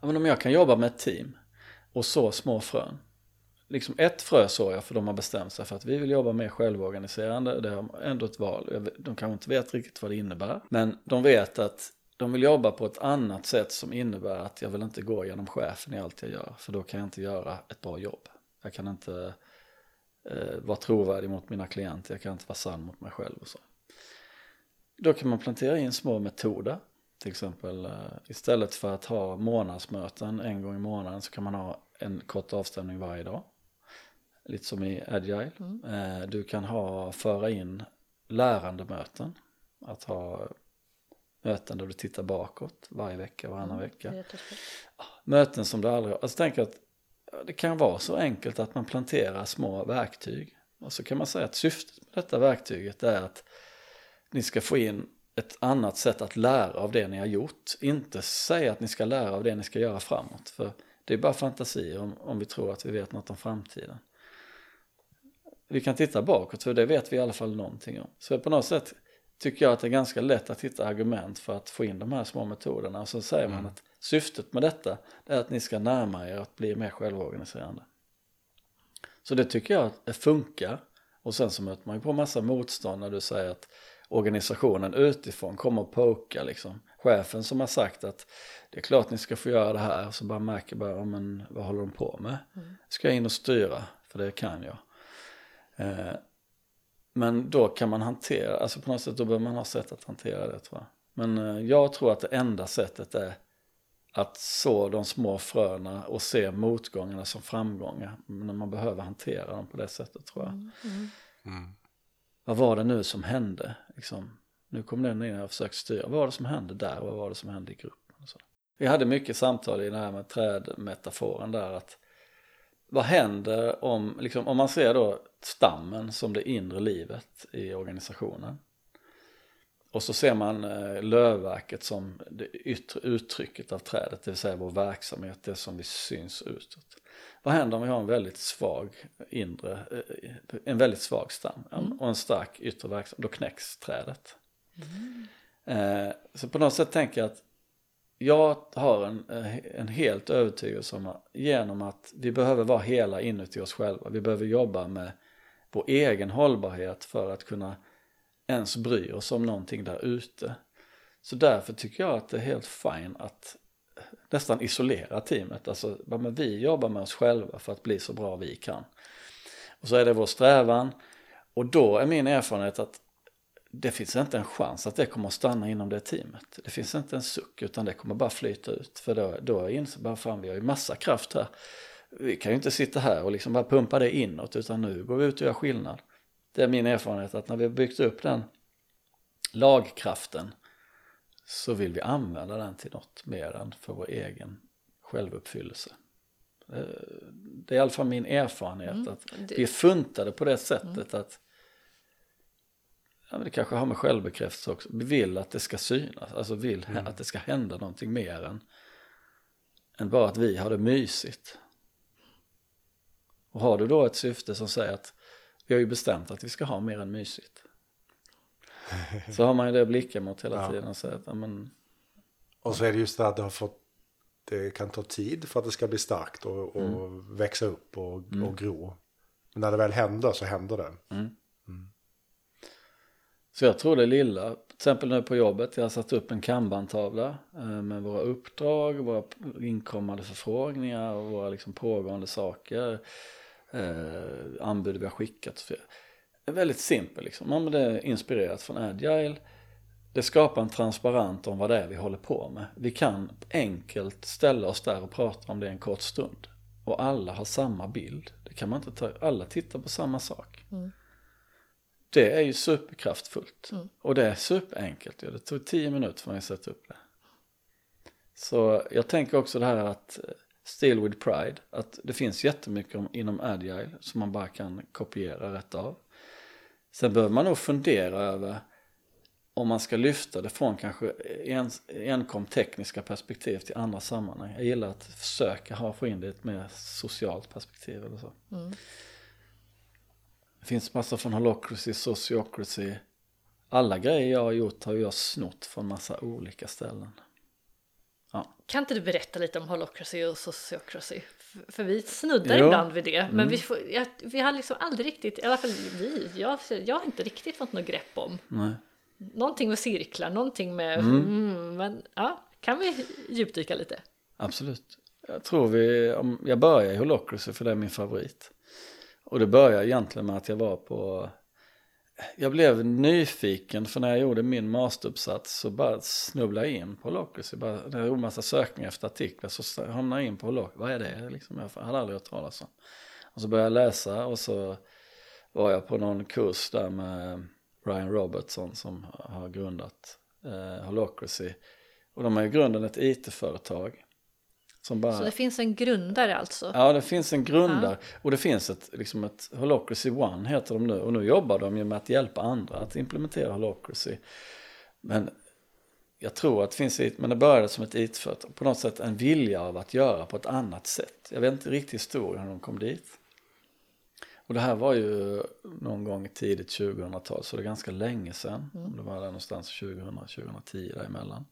ja, men om jag kan jobba med ett team och så små frön. Liksom ett frö såg jag för de har bestämt sig för att vi vill jobba mer självorganiserande. Det är ändå ett val. De kanske inte vet riktigt vad det innebär. Men de vet att de vill jobba på ett annat sätt som innebär att jag vill inte gå genom chefen i allt jag gör. För då kan jag inte göra ett bra jobb. Jag kan inte eh, vara trovärdig mot mina klienter. Jag kan inte vara sann mot mig själv och så. Då kan man plantera in små metoder. Till exempel eh, istället för att ha månadsmöten en gång i månaden så kan man ha en kort avstämning varje dag. Lite som i Agile. Eh, Du kan ha, föra in lärandemöten. Att ha möten där du tittar bakåt varje vecka, varannan vecka. Det är jättespännande. Möten som du aldrig har. Alltså tänk att det kan vara så enkelt att man planterar små verktyg. Och så kan man säga att syftet med detta verktyget är att ni ska få in ett annat sätt att lära av det ni har gjort. Inte säga att ni ska lära av det ni ska göra framåt. För det är bara fantasier om, om vi tror att vi vet något om framtiden. Vi kan titta bakåt för det vet vi i alla fall någonting om. Så på något sätt tycker jag att det är ganska lätt att hitta argument för att få in de här små metoderna. Och så säger man att syftet med detta är att ni ska närma er att bli mer självorganiserande. Så det tycker jag funkar. Och sen så möter man ju på massa motstånd när du säger att organisationen utifrån kommer att poka liksom. Chefen som har sagt att det är klart ni ska få göra det här. Så bara märker bara, men vad håller de på med? Ska jag in och styra? För det kan jag. Eh, men då kan man hantera, alltså på något sätt då behöver man ha sätt att hantera det tror jag. Men eh, jag tror att det enda sättet är att så de små fröna och se motgångarna som framgångar. Men man behöver hantera dem på det sättet tror jag. Mm. Vad var det nu som hände? Liksom, nu kom den in och försökte styra. Vad var det som hände där? Vad var det som hände i gruppen? Och så. Vi hade mycket samtal i den här med trädmetaforen där att vad händer om, liksom, om man ser då stammen som det inre livet i organisationen. Och så ser man eh, lövverket som det yttre uttrycket av trädet, det vill säga vår verksamhet, det som vi syns utåt. Vad händer om vi har en väldigt svag inre, eh, en väldigt svag stam och en stark yttre verksamhet? Då knäcks trädet. Eh, så på något sätt tänker jag att jag har en, eh, en helt övertygelse om att genom att vi behöver vara hela inuti oss själva. Vi behöver jobba med vår egen hållbarhet för att kunna ens bry oss om någonting där ute. Så därför tycker jag att det är helt fine att nästan isolera teamet. Alltså, men vi jobbar med oss själva för att bli så bra vi kan. Och så är det vår strävan. Och då är min erfarenhet att det finns inte en chans att det kommer att stanna inom det teamet. Det finns inte en suck utan det kommer bara flyta ut. För då, då inser bara fan vi har ju massa kraft här. Vi kan ju inte sitta här och liksom bara pumpa det inåt utan nu går vi ut och gör skillnad. Det är min erfarenhet att när vi har byggt upp den lagkraften så vill vi använda den till något mer än för vår egen självuppfyllelse. Eh, Det är i alla fall min erfarenhet att det- vi är funtade på det sättet att ja, men det kanske har med självbekräftelse också. Vi vill att det ska synas, alltså vill att det ska hända någonting mer än, än bara att vi har det mysigt. Och har du då ett syfte som säger att vi har ju bestämt att vi ska ha mer än mysigt. Så har man ju det att blicka mot hela Ja. tiden säga att men, Och så är det just det att det har fått det kan ta tid för att det ska bli starkt och, och Mm. växa upp och, och gro. Men när det väl händer så händer det. Så jag tror det lilla, till exempel nu på jobbet, jag har satt upp en kanbantavla eh, med våra uppdrag, våra inkommande förfrågningar och våra liksom pågående saker, eh, anbud vi har skickat är väldigt simpel liksom, ja, men det är inspirerat från Agile. Det skapar en transparent om vad det är vi håller på med. Vi kan enkelt ställa oss där och prata om det en kort stund. Och alla har samma bild. Det kan man inte ta, alla tittar på samma sak. Det är ju superkraftfullt. Och det är superenkelt. Ja. Det tog tio minuter för mig att sätta upp det. Så jag tänker också det här att eh, Still with Pride, att det finns jättemycket om, inom Agile som man bara kan kopiera rätt av. Sen behöver man nog fundera över om man ska lyfta det från kanske en, enkom tekniska perspektiv till andra sammanhang. Jag gillar att försöka ha, få in det i ett mer socialt perspektiv eller så. Det finns massor från Holocracy, Sociocracy. Alla grejer jag har gjort har jag snott från massa olika ställen. Kan inte du berätta lite om holocracy och sociocracy? För, vi snuddar Jo. ibland vid det, men vi, får, jag, vi har liksom aldrig riktigt, i alla fall vi, jag, jag har inte riktigt fått något grepp om. Nej. Någonting med cirklar, någonting med, mm, men ja, kan vi djupdyka lite? Absolut. Jag tror vi, jag börjar i Holocracy för det är min favorit. Och det börjar egentligen med att jag var på, jag blev nyfiken för när jag gjorde min masteruppsats så bara snubblade jag in på Holocracy. Bara, när jag gjorde massa sökningar efter artiklar så hamnade jag in på Holocracy. Vad är det? Liksom, jag hade aldrig hört talas om. Och så började jag läsa och så var jag på någon kurs där med Brian Robertson som har grundat eh, Holocracy. Och de har ju grunden ett IT-företag. Bara... Så det finns en grundare alltså? Ja, det finns en grundare och det finns ett, liksom ett Holocracy One heter de nu och nu jobbar de ju med att hjälpa andra att implementera Holocracy. Men jag tror att det finns, men det började som ett IT-företag, på något sätt en vilja av att göra på ett annat sätt. Jag vet inte riktigt historien hur de kom dit. Och det här var ju någon gång tidigt 2000-tal, så det är ganska länge sedan. Det var där någonstans 2000-2010 däremellan.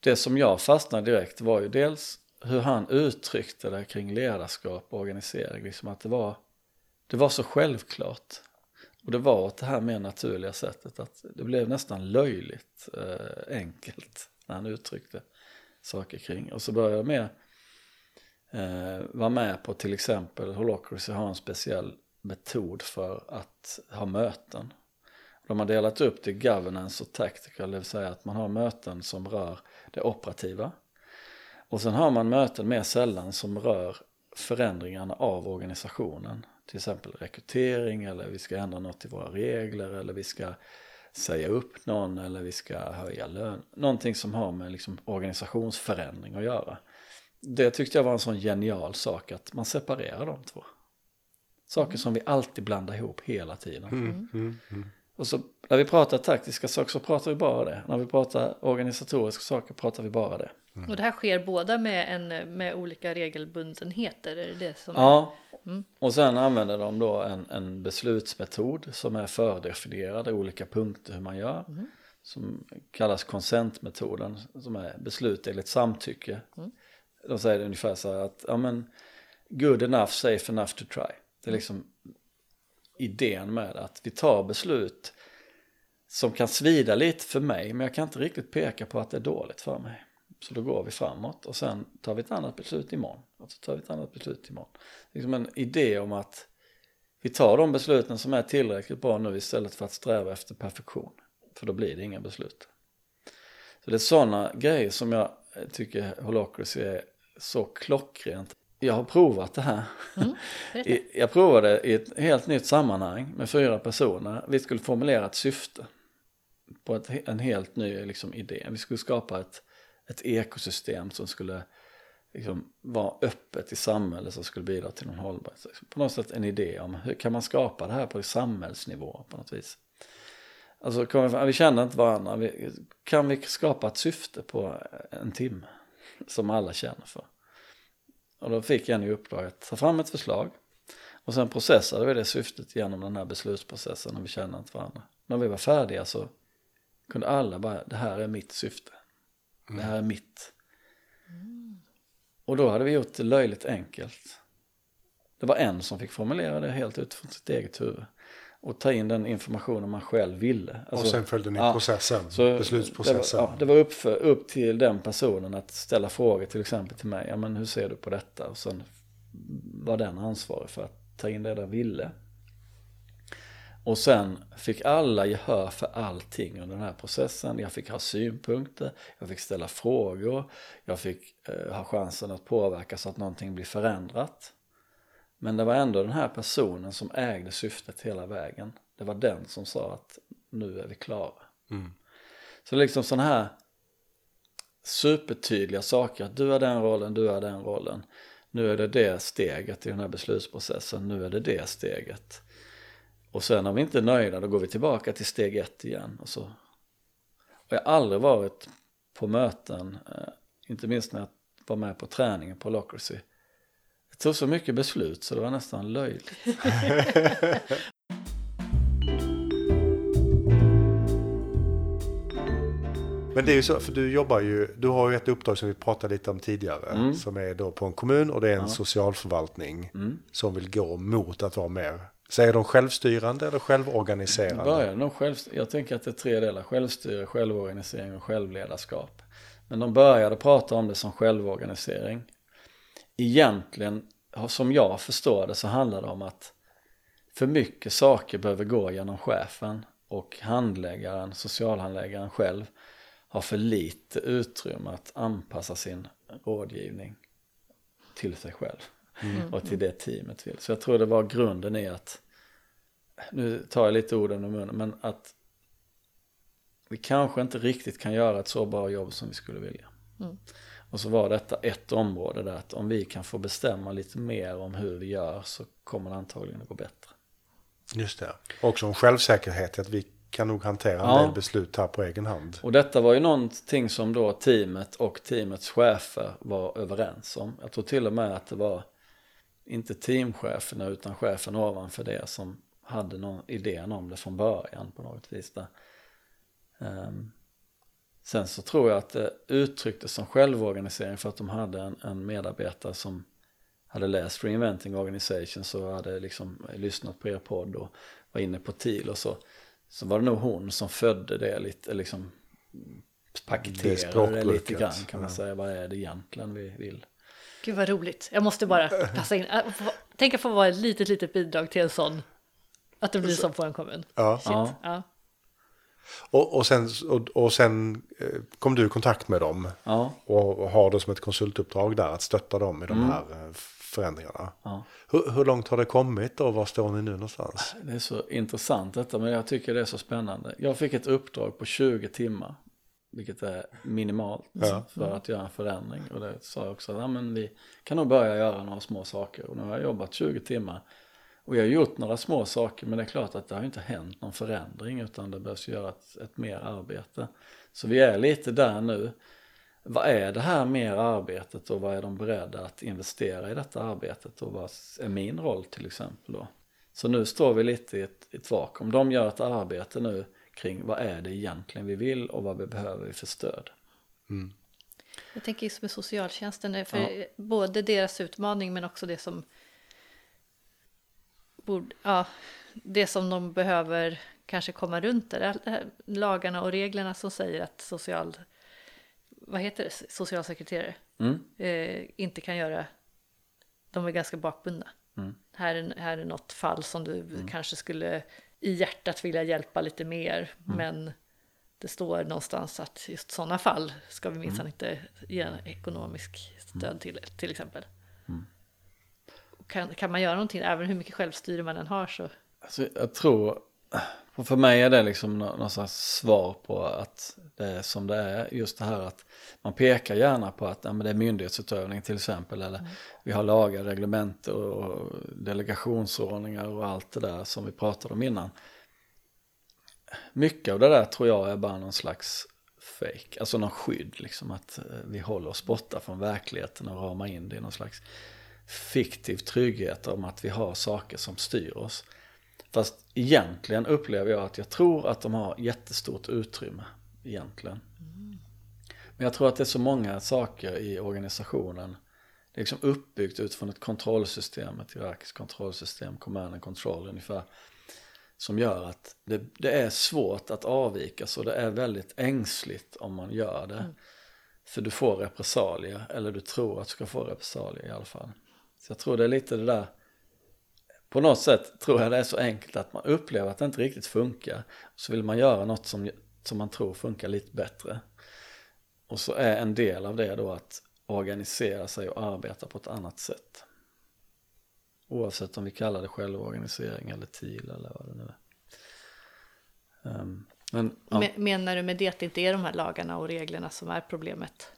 Det som jag fastnade direkt var ju dels hur han uttryckte det kring ledarskap och organisering. Liksom att det var, det var så självklart. Och det var åt det här mer naturliga sättet att det blev nästan löjligt eh, enkelt när han uttryckte saker kring. Och så började jag med eh, vara med på till exempel Holocracy har en speciell metod för att ha möten. De har delat upp det i governance och tactical, det vill säga att man har möten som rör det operativa. Och sen har man möten mer sällan som rör förändringarna av organisationen. Till exempel rekrytering eller vi ska ändra något i våra regler eller vi ska säga upp någon eller vi ska höja lön. Någonting som har med liksom organisationsförändring att göra. Det tyckte jag var en sån genial sak att man separerar de två. Saker som vi alltid blandar ihop hela tiden. Mm. Och så när vi pratar taktiska saker så pratar vi bara det. När vi pratar organisatoriska saker pratar vi bara det. Och det här sker båda med, en, med olika regelbundenheter? Är det det som Ja, och sen använder de då en, en beslutsmetod som är fördefinierad i olika punkter hur man gör. Som kallas konsentmetoden, som är beslut enligt samtycke. De säger ungefär så här att, ja men, good enough, safe enough to try. Det är liksom idén med att vi tar beslut som kan svida lite för mig, men jag kan inte riktigt peka på att det är dåligt för mig. Så då går vi framåt och sen tar vi ett annat beslut imorgon. Och så tar vi ett annat beslut imorgon. Liksom en idé om att vi tar de besluten som är tillräckligt bra nu istället för att sträva efter perfektion. För då blir det inga beslut. Så det är sådana grejer som jag tycker Holocracy är så klockrent. Jag har provat det här. berätta. I- jag provade i ett helt nytt sammanhang med fyra personer. Vi skulle formulera ett syfte på ett, en helt ny liksom, idé. Vi skulle skapa ett, ett ekosystem som skulle liksom, vara öppet i samhället som skulle bidra till någon hållbarhet. På något sätt en idé om hur kan man skapa det här på samhällsnivå på något vis. Alltså vi, vi kände inte varandra. Vi, kan vi skapa ett syfte på en timme som alla känner för? Och då fick jag i uppdrag att ta fram ett förslag. Och sen processade vi det syftet genom den här beslutsprocessen när vi kände inte varandra. När vi var färdiga så kunde alla bara, det här är mitt syfte. Det här är mitt. Och då hade vi gjort det löjligt enkelt. Det var en som fick formulera det helt utifrån sitt eget huvud. Och ta in den informationen man själv ville. och sen följde ni ja, processen, så beslutsprocessen. Det var, ja, det var upp, för, upp till den personen att ställa frågor till exempel till mig. Ja men hur ser du på detta? Och sen var den ansvarig för att ta in det där ville. Och sen fick alla gehör för allting under den här processen. Jag fick ha synpunkter, jag fick ställa frågor, jag fick eh, ha chansen att påverka så att någonting blir förändrat. Men det var ändå den här personen som ägde syftet hela vägen. Det var den som sa att nu är vi klara. Mm. Så liksom sådana här supertydliga saker, att du har den rollen, du har den rollen. Nu är det det steget i den här beslutsprocessen, nu är det det steget. Och sen om vi inte är nöjda då går vi tillbaka till steg ett igen. Och, så. och jag har aldrig varit på möten, eh, inte minst när jag var med på träningen på Locracy. Det tog så mycket beslut så det var nästan löjligt. Men det är ju så, för du jobbar ju, du har ju ett uppdrag som vi pratade lite om tidigare. Mm. Som är då på en kommun och det är en Ja. socialförvaltning. Mm. Som vill gå mot att vara mer, säger de självstyrande eller självorganiserande? Börjar nog själv, jag tänker att det är tre delar, självstyre, självorganisering och självledarskap. Men de började prata om det som självorganisering. Egentligen, som jag förstår det, så handlar det om att för mycket saker behöver gå genom chefen och handläggaren, socialhandläggaren själv har för lite utrymme att anpassa sin rådgivning till sig själv och till det teamet vill. Så jag tror det var grunden i att, nu tar jag lite orden ur munnen, men att vi kanske inte riktigt kan göra ett så bra jobb som vi skulle vilja. Mm. Och så var detta ett område där att om vi kan få bestämma lite mer om hur vi gör så kommer det antagligen att gå bättre. Just det. Också en självsäkerhet att vi kan nog hantera en Ja. del beslut här på egen hand. Och detta var ju någonting som då teamet och teamets chefer var överens om. Jag tror till och med att det var inte teamcheferna utan chefen ovanför det som hade någon idén om det från början på något vis där. Ehm, sen så tror jag att det uttrycktes som självorganisering för att de hade en, en medarbetare som hade läst Reinventing Organizations och hade liksom lyssnat på er podd och var inne på TIL och så. Så var det nog hon som födde det lite, liksom Det paketerade det språkbruket, lite grann kan man ja. säga. Vad är det egentligen vi vill? Gud vad roligt. Jag måste bara passa in. Äh, Tänk att få vara ett litet, litet bidrag till en sån. Att det blir som på en kommun. Ja. Shit. Ja. Ja. Och, och sen, och, och sen eh, kom du i kontakt med dem Ja, och har det som ett konsultuppdrag där att stötta dem i de Mm. här eh, förändringarna. ja. Hur, hur långt har det kommit och var står ni nu någonstans? Det är så intressant detta men jag tycker det är så spännande. Jag fick ett uppdrag på 20 timmar. Vilket är minimalt Ja. för att göra en förändring. Och det sa jag också, ja, men vi kan nog börja göra några små saker. Och nu har jag jobbat 20 timmar. Och jag har gjort några små saker men det är klart att det har inte hänt någon förändring utan det behövs göra ett, ett mer arbete. Så vi är lite där nu. Vad är det här mer arbetet och vad är de beredda att investera i detta arbetet och vad är min roll till exempel då? Så nu står vi lite i ett, ett vakuum. De gör ett arbete nu kring vad är det egentligen vi vill och vad vi behöver för stöd. Jag tänker just med socialtjänsten, för Ja. både deras utmaning men också det som borde, ja, det som de behöver kanske komma runt det lagarna och reglerna som säger att social, vad heter det, socialsekreterare Mm. eh, inte kan göra, de är ganska bakbundna. Mm. Här, är, här är något fall som du kanske skulle i hjärtat vilja hjälpa lite mer, men det står någonstans att just sådana fall ska vi minsann inte ge ekonomisk stöd till, till exempel. Kan, kan man göra någonting, även hur mycket självstyre man än har så Alltså, jag tror, för mig är det liksom nå- någon slags svar på att det är som det är. Just det här att man pekar gärna på att ja, det är myndighetsutövning till exempel. Eller vi har lagar, reglement och delegationsordningar och allt det där som vi pratade om innan. Mycket av det där tror jag är bara någon slags fake, alltså någon skydd liksom att eh, vi håller oss borta från verkligheten och ramar in det i någon slags fiktiv trygghet om att vi har saker som styr oss. Fast egentligen upplever jag att jag tror att de har jättestort utrymme egentligen. Men jag tror att det är så många saker i organisationen. Det är liksom uppbyggt utifrån ett kontrollsystem, ett hierarkiskt kontrollsystem, command and control ungefär. Som gör att det, det, är svårt att avvika så det är väldigt ängsligt om man gör det. Mm. För du får repressalier, eller du tror att du ska få repressalier i alla fall. Så jag tror det är lite det där, på något sätt tror jag det är så enkelt att man upplever att det inte riktigt funkar. Så vill man göra något som, som man tror funkar lite bättre. Och så är en del av det då att organisera sig och arbeta på ett annat sätt. Oavsett om vi kallar det självorganisering eller TIL eller vad det nu är. Um, men, ja. Menar du med det att det inte är de här lagarna och reglerna som är problemet?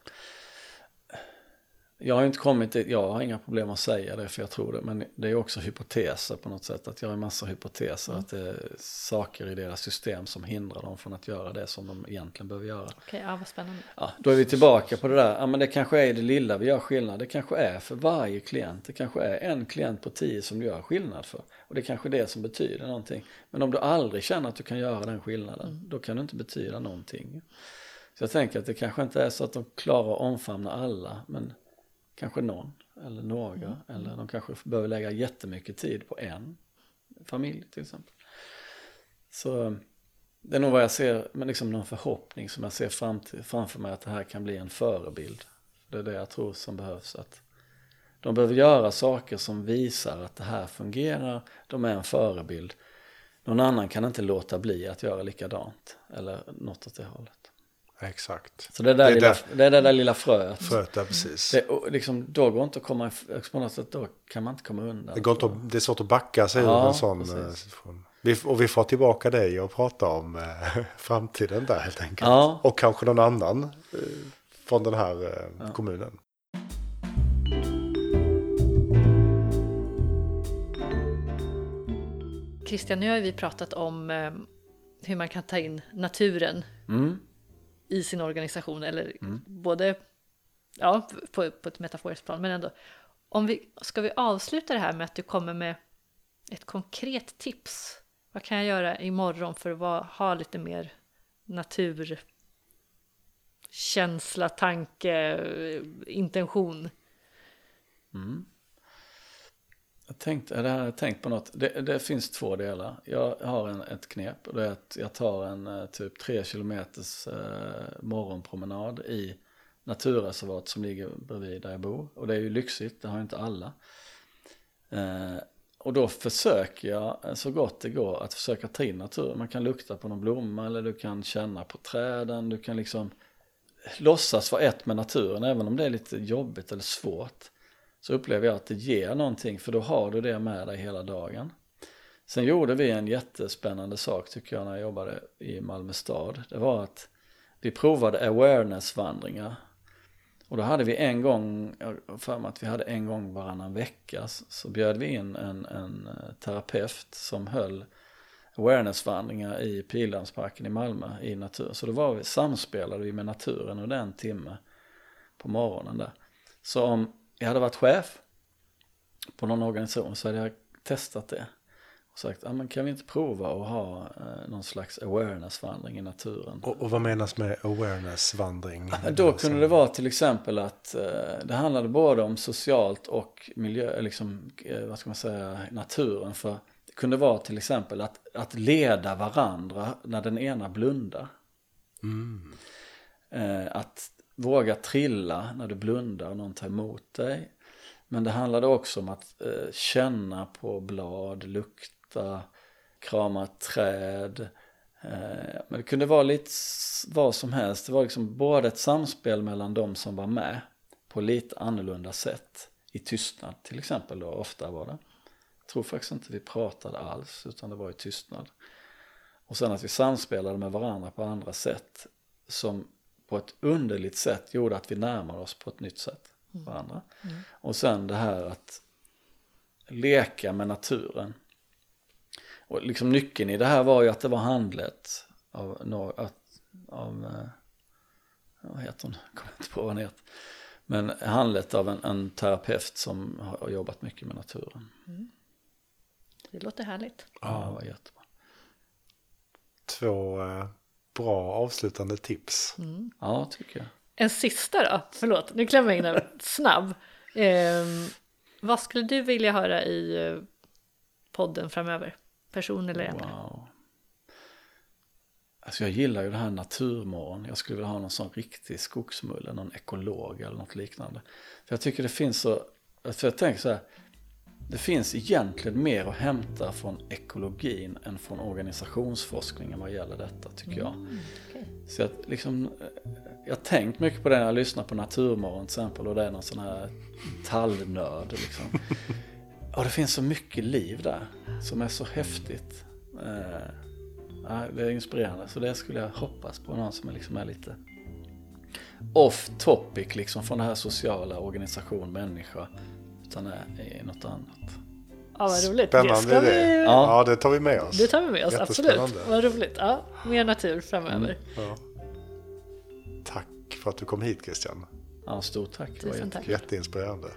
Jag har inte kommit dit, jag har inga problem att säga det för jag tror det. Men det är också hypoteser på något sätt. Att jag har en massa hypoteser. Mm. Att det är saker i deras system som hindrar dem från att göra det som de egentligen behöver göra. Okej, okay, ja vad spännande. Ja, då är vi tillbaka på det där. Ja men det kanske är det lilla vi gör skillnad. Det kanske är för varje klient. Det kanske är en klient på tio som du gör skillnad för. Och det är kanske är det som betyder någonting. Men om du aldrig känner att du kan göra den skillnaden. Mm. Då kan du inte betyda någonting. Så jag tänker att det kanske inte är så att de klarar att omfamna alla. Men kanske någon eller några mm. eller de kanske behöver lägga jättemycket tid på en familj till exempel. Så det är nog vad jag ser, men liksom någon förhoppning som jag ser fram till, framför mig att det här kan bli en förebild. Det är det jag tror som behövs. att De behöver göra saker som visar att det här fungerar, de är en förebild. Någon annan kan inte låta bli att göra likadant eller något åt det hållet. Exakt. Så det, där det, lilla, där, det är det där lilla fröet. Fröet, ja precis. Det, liksom, då går inte att komma, på något sätt, då kan man inte komma undan. Det, går inte, det är svårt att backa sig ja, ur en sån eh, situation. Vi, och vi får tillbaka dig och prata om eh, framtiden där helt enkelt. Ja. Och kanske någon annan eh, från den här eh, ja. kommunen. Christian, nu har vi pratat om eh, hur man kan ta in naturen mm i sin organisation eller mm. både ja, på, på ett metaforiskt plan men ändå. Om vi, ska vi avsluta det här med att du kommer med ett konkret tips? Vad kan jag göra imorgon för att vara, ha lite mer naturkänsla, tanke, intention? Mm. Jag, tänkt, det här, jag tänkt på något. Det, det, finns två delar. Jag har en, ett knep och det är att jag tar en eh, typ tre kilometers eh, morgonpromenad i naturreservat som ligger bredvid där jag bor. Och det är ju lyxigt, det har ju inte alla. Eh, och då försöker jag eh, så gott det går att försöka ta in naturen. Man kan lukta på någon blomma eller du kan känna på träden. Du kan liksom låtsas vara ett med naturen även om det är lite jobbigt eller svårt så upplever jag att det ger någonting för då har du det med dig hela dagen. Sen gjorde vi en jättespännande sak tycker jag när jag jobbade i Malmö stad. Det var att vi provade awareness-vandringar. Och då hade vi en gång, för mig att vi hade en gång varannan vecka, så bjöd vi in en, en eh, terapeut som höll awareness-vandringar i Pildammsparken i Malmö i natur. Så då var vi, samspelade vi med naturen under en timme på morgonen där. Så om jag hade varit chef på någon organisation så hade jag testat det. Och sagt, ah, men kan vi inte prova att ha eh, någon slags awareness-vandring i naturen? Och, och vad menas med awareness-vandring? Då kunde det vara till exempel att eh, det handlade både om socialt och miljö, liksom, eh, vad ska man säga, naturen. För det kunde vara till exempel att, att leda varandra när den ena blundar. Mm. Att våga trilla när du blundar och någon tar emot dig. Men det handlade också om att eh, känna på blad, lukta, krama ett träd. Eh, men det kunde vara lite vad som helst. Det var liksom både ett samspel mellan de som var med på lite annorlunda sätt. I tystnad till exempel då, ofta var det. Jag tror faktiskt inte vi pratade alls utan det var i tystnad. Och sen att vi samspelade med varandra på andra sätt som på ett underligt sätt gjorde att vi närmade oss på ett nytt sätt mm. varandra. Mm. Och sen det här att leka med naturen. Och liksom nyckeln i det här var ju att det var handlet av, av, av eh, vad heter hon, jag kommer inte på vad hon heter. Men handlet av en, en terapeut som har jobbat mycket med naturen. Mm. Det låter härligt. Ja, det var jättebra. Två eh, bra avslutande tips. Mm. Ja, tycker jag. En sista då, förlåt, nu klämmer jag in en snabb. Eh, vad skulle du vilja höra i eh, podden framöver? Person eller ämne? Wow. Alltså jag gillar ju det här naturmorgon. Jag skulle vilja ha någon sån riktig skogsmulle, någon ekolog eller något liknande. För jag tycker det finns så, för jag tänker så här, det finns egentligen mer att hämta från ekologin än från organisationsforskningen vad gäller detta tycker jag. Mm, okej. Så jag, liksom, jag har tänkt mycket på det när jag lyssnar på Naturmorgon till exempel och det är någon sån här tallnörd liksom. Och det finns så mycket liv där som är så häftigt. Eh, ja, det är inspirerande så det skulle jag hoppas på någon som är, liksom är lite off topic liksom från det här sociala organisation människa utan är, något annat. Ja, vad roligt. Spännande det ska idé. vi... Ja. Ja, det tar vi med oss. Det tar vi med oss, absolut. Vad roligt. Ja, mer natur framöver. Ja. Tack för att du kom hit Christian. Ja, stort tack. Det var Tusen jätte- tack. Jätteinspirerande.